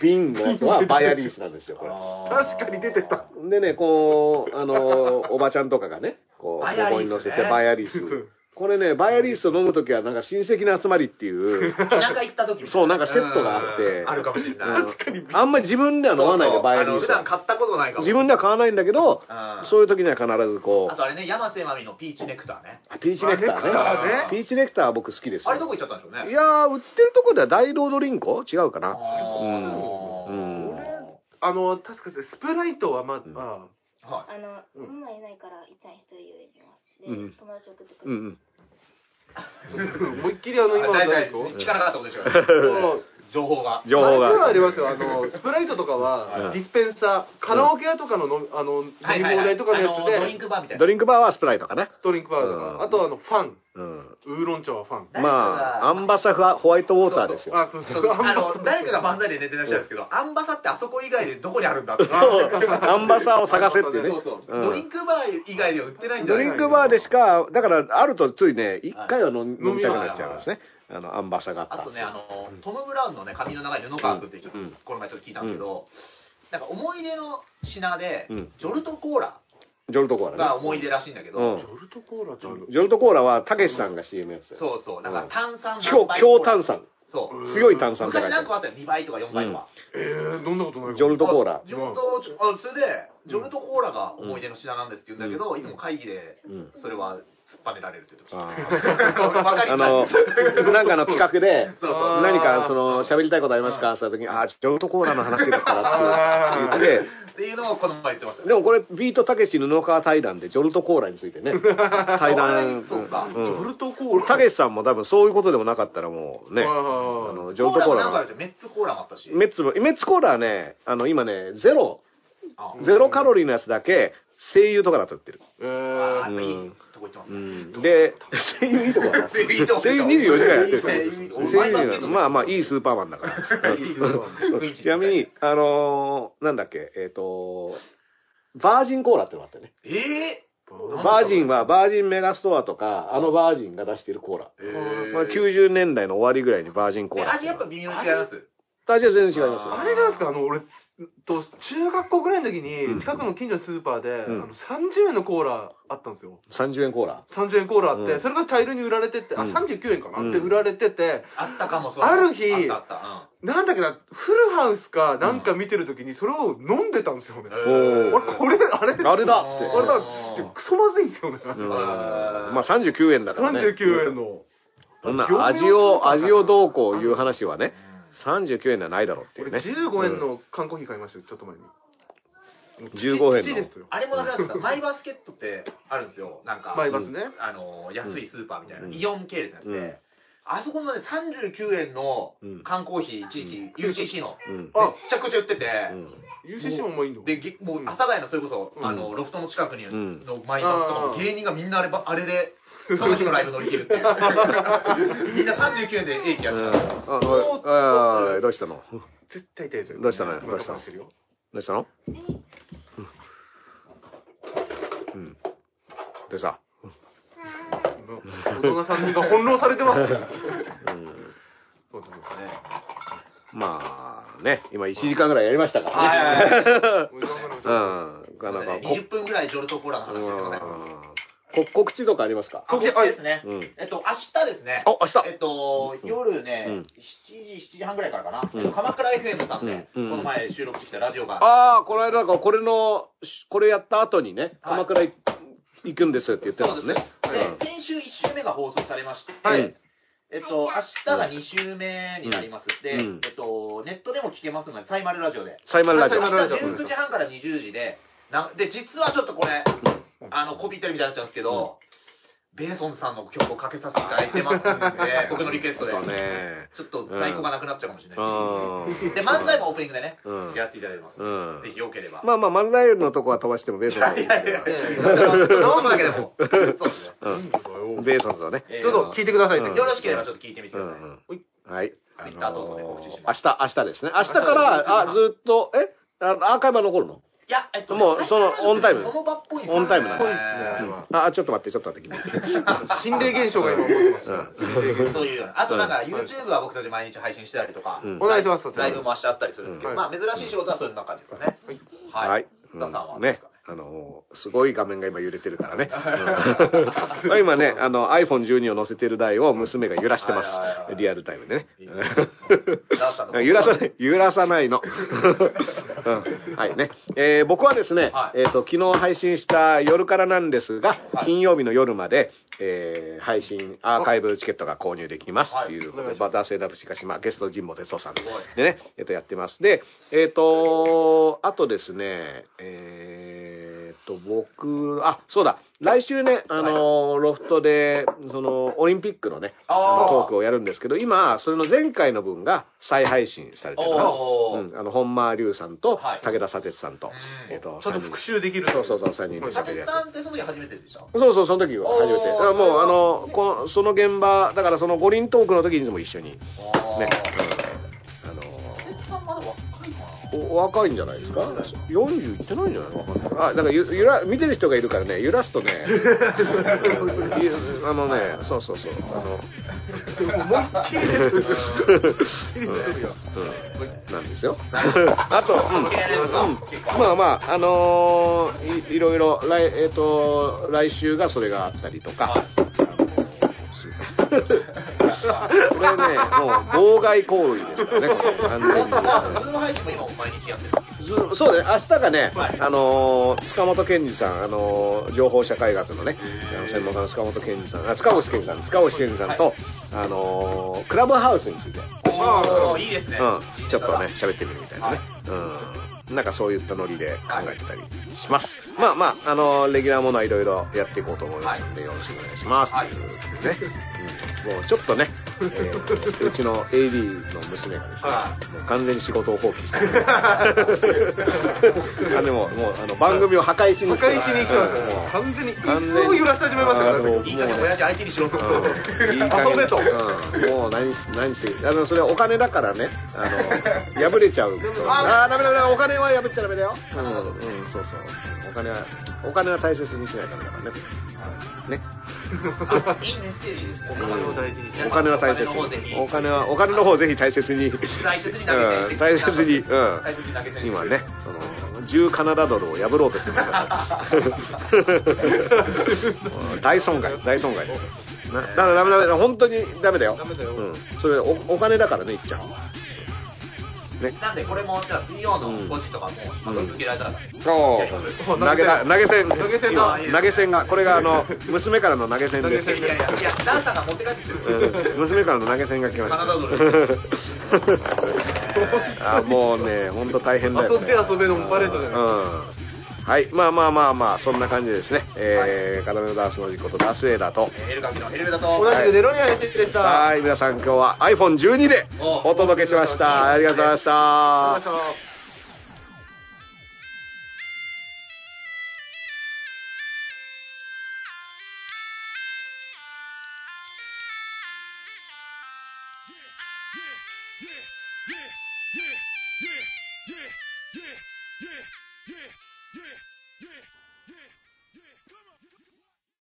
瓶のやつはバイアリースなんですよ、これ。確かに出てた。でね、こう、あの、おばちゃんとかがね、こう、ここに乗せてバイアリース。これね、バイアリースを飲むときは、なんか親戚の集まりっていう、田舎行った時そうなんかセットがあってうんあるかもしれない。うんあんまり自分では飲まないで、バイアリース普段は。買ったことないかも。自分では買わないんだけど、うんそういう時には必ずこう、あとあれね、山瀬まみのピーチネクターね。あピーチネクターねね。ピーチネクターは僕好きですよ。あれどこ行っちゃったんでしょうね。いやー、売ってるとこでは大ロードリンコ違うかな。うんうんあの、確かにスプライトはまうんあ、はい。あの、うん今いないから、いっちゃん一人います。で、うん友達送ってくる。うんうん。思いっきりあの、今は大ないで体すか力がかったことでしょ。情報が。情報あれはあが。りますよ。あの、スプライトとかうんは、ディスペンサー、カラオケ屋とかののあの飲み放題とかのやつあのドリンで、クバーみたいな。ドリンクバーはスプライトかな。ドリンクバーとうんか、あとはあの、ファン、うん。ウーロン茶はファン。まあ、アンバサファホワイトウォーターですよ。あ、そうそそうう。あの、誰かが漫才で寝てらっしゃるんですけど、アンバサってあそこ以外でどこにあるんだって。アンバサを探せっていうねそうそう。うんドリンクバー以外では売ってないんじゃドリないンクバーでしか、だからあるとついね、一回は飲みはい飲みたくなっちゃいますね。あの、アンバサがあったらあとね、あの、トム・ブラウンのね、髪の長い布川君ってちょっとうん、この前ちょっと聞いたんですけど、なんか思い出の品でうん、ジョルトコーラ。ジョルトコーラね。が思い出らしいんだけどうん、ジョルトコーラジョルトコーラは、たけしさんが CM やつ。よ。そうそう、なんか炭酸強、強炭酸。そう。強い炭酸昔なんかあったよ、2倍とか4倍とか。えー、飲んだことないジョルトコーラ。ジョルト、あ、それで、ジョルトコーラが思い出の品なんですって言うんだけど、いつも会議でうん、それは突っぱねられるって言ってまああの、なんかの企画で、何かその、喋りたいことありますか？って言った時に、あー、ジョルトコーラの話だったらって言って、っていうのをこの前言ってました。ね。でもこれ、ビートたけし布川対談で、ジョルトコーラについてね、対談。そうか。うん。ジョルトコーラ。たけしさんも多分そういうことでもなかったらもうね、ああの、ジョルトコーラメッツコーラもあったし。メッツも、メッツコーラはね、あの、今ね、ゼロ、あゼロカロリーのやつだけ、声優とかだと売ってる。えあーやっぱいいとこ行ってますうね。ん。で、声優いいとこ。声優いいとこ声優24時間やってる。声優まあまあ、いいスーパーマンだから。ちなみに、あのー、なんだっけ、えっ、と、バージンコーラってのがあってね。ええバージンは、バージンメガストアとか、あのバージンが出しているコーラ。えまあ、90年代の終わりぐらいにバージンコーえラ。味やっぱ微妙に違います味は全然違いますよ。あれなんですかあの、俺、と、中学校ぐらいの時うんに、近くの近所のスーパーで、うんあの、30円のコーラあったんですよ。30円コーラ。30円コーラあって、うんそれが大量に売られてて、あ、うん39円かな、うんって売られてて、あったかも、それある日あったあった。なんだっけな、フルハウスかなんか見てる時にそれを飲んでたんですよね。うん。俺、これ、あれあれだっつって。これだってクソまずいんですよね。うんまあ39円だからね。39円の。そんな味を、味をどうこういう話はね、39円ではないだろうっていう俺ね。15円の缶コーヒー買いましたよ、ちょっと前に。15円の。あれもダメなんですかマイバスケットってあるんですよ。なんか、マイバスね。あの、安いスーパーみたいな、うん。イオン系列のやつで、うん。あそこのね、39円のうん缶コーヒー、一時期、UCC の、うん。めちゃくちゃ売ってて、うん。UCC ももういいの？で、げもう、阿佐ヶ谷のそれこそ、うん。あの、ロフトの近くに、ん。のマイバスとかも芸人がみんなあれば、あれで、その日のライブ乗り切るっていう。みんな39円でええ気がしうんます。ああどうしたの？絶対痛いですよ。どうしたの？どうしたの我慢してるよどうしたの？うん。どうした？大人3人が翻弄されてます。うん。そうですね。まあね、今1時間ぐらいやりましたからはいはいはい うん。すいませんねなか20分ぐらいジョルトコーラの話ですいません。こ告知とかありますか？あ、告知ですね。うん。えっと、明日ですね。あ、明日えっと、夜ね、うん7時、7時半ぐらいからかな。うんえっと鎌倉 FM さんで、この前収録してきたラジオが。ああ、この間なんかこれの、しこれやった後にね、はい鎌倉い行くんですって言ってたそうんですねね。。で、先週1週目が放送されまして、はいえっと、明日が2週目になります。で、うんえっと、ネットでも聞けますので、サイマルラジオで。サイマルラジオ。明日サイマルラジオ19時半から20時で、なで、実はちょっとこれ、あの、コピーってるみたいになっちゃうんですけど、ベーソンズさんの曲をかけさせていただいてますんで、僕のリクエストで。ちょっと在庫がなくなっちゃうかもしれないし。うんで、漫才もオープニングでね、うんやらせていただいてます。うんぜひよければ。まあまあ、漫才のとこは飛ばしてもベーソンズいやいやいや、ええそのそのとこだけでも。そうですね。うん。ベーソンズをね。ええちょっと聞いてくださいよろしければちょっと聞いてみてください。うんうんはい。あ Twitter 等々で告知し明ます日、明日ですね。明日から、あ、ずっと、えあアーカイブは残るのいや、えっとね、もうそのオンタイムその場っぽいですねオンタイムなんですねあ、ちょっと待って、ちょっと待って、君。心霊現象が今起こってます。うんというような。あとなんか、うん YouTube は僕たち毎日配信してたりとか、うんお願いします。ライブも明日あったりするんですけど、うんまあ珍しい仕事はそういう中ですかね。はい。はい。ダさんはね。あの、すごい画面が今揺れてるからね。うん。今ね、あの、iPhone12 を載せてる台を娘が揺らしてます。リアルタイムでね。揺らさない、揺らさない。の。うん。はいね。えー僕はですね、はい。えっ、と、昨日配信した夜からなんですが、はい。金曜日の夜まで、えー配信、アーカイブチケットが購入できますっていうことで、はいバターセーダブシカシマ、ゲスト神保哲夫さんでね、えっ、と、やってます。で、えっ、と、あとですね、えっ、と、僕、あ、そうだ、来週ね、あのロフトで、その、オリンピックのね、あー。トークをやるんですけど、今、それの前回の分が再配信されてるのかうん、あの、本間龍さんと、はい。武田砂鉄さんと、うん。えっ、と、ちゃんと復習できる。そうそうそう、3人で佐喋るやつ。哲さんってその時初めてでした？そうそう、その時は初めて。だからもう、あの、この、その現場、だからその五輪トークの時にいつも一緒に、ね、お若いんじゃないですか ?40 いってないんじゃないの？わかんない。あ、だからゆ、ゆら、見てる人がいるからね、揺らすとね、ゆ あのね、そうそうそう、あの、うん。なんですよ。あと、うん。まあまあ、あのーいいろいろ、来、えっ、と、来週がそれがあったりとか、これね、もう妨害行為ですからね、これ完ズーム配信も今毎日やってる。ずそうね、明日がね、はいあのー塚本健二さん、あのー情報社会学のね、あの専門家の塚本健二さん、あ塚越健二さん、塚越健二さんと、あのークラブハウスについて、おー、いいですね。うん、ちょっとね、喋ってみるみたいなね。うん。なんかそういったノリで考えてたりします。まあまあ、あのーレギュラーものはいろいろやっていこうと思いますので、よろしくお願いします。はいということでね。うん、もうちょっとね、えーうちの AD の娘がですね、はもう完全に仕事を放棄して でも、もう、あの、番組を破壊しに行きます。もうよ。完全に、完全に揺らし始めましたから。いい加減親父相手にしろと。うん。いい遊べとうん、もう何し何してあのそれはお金だからね。あの 破れちゃうああダメダメダメお金は破っちゃダメだよ。うん、うん、そうそう。お金はお金は大切にしないとダメだからね。ね。あいいメッセージです。お金を大事にお金は大切に。お金はお金の方ぜひ大切に。大切に大切に、今ねその10カナダドルを破ろうとしてますから。大損害大損害ですだからダメダメ本当にダメだよ。ダメだよ。うん、それおお金だからねいっちゃんねなんでこれも、じゃあ水曜の5時とかも、また続けられたら、そう。投げた投げ銭投げ銭だ今投げ銭がこれがあの 娘からの投げ銭です。いやいや、いや、ダンさんが持って帰ってきてる。うん。娘からの投げ銭が来ました。カナダドル あもうね本当大変だよ、ね、遊んで遊べのパレードじゃないうんはいまあまあまあまあそんな感じですね。えー、片目のダースの事故とダースエーダーとエルカビのヘルメだと、同じくネロニアンでした。はい皆さん今日は iPhone12 でおお届けしました。ありがとうございました。ありがとうございました。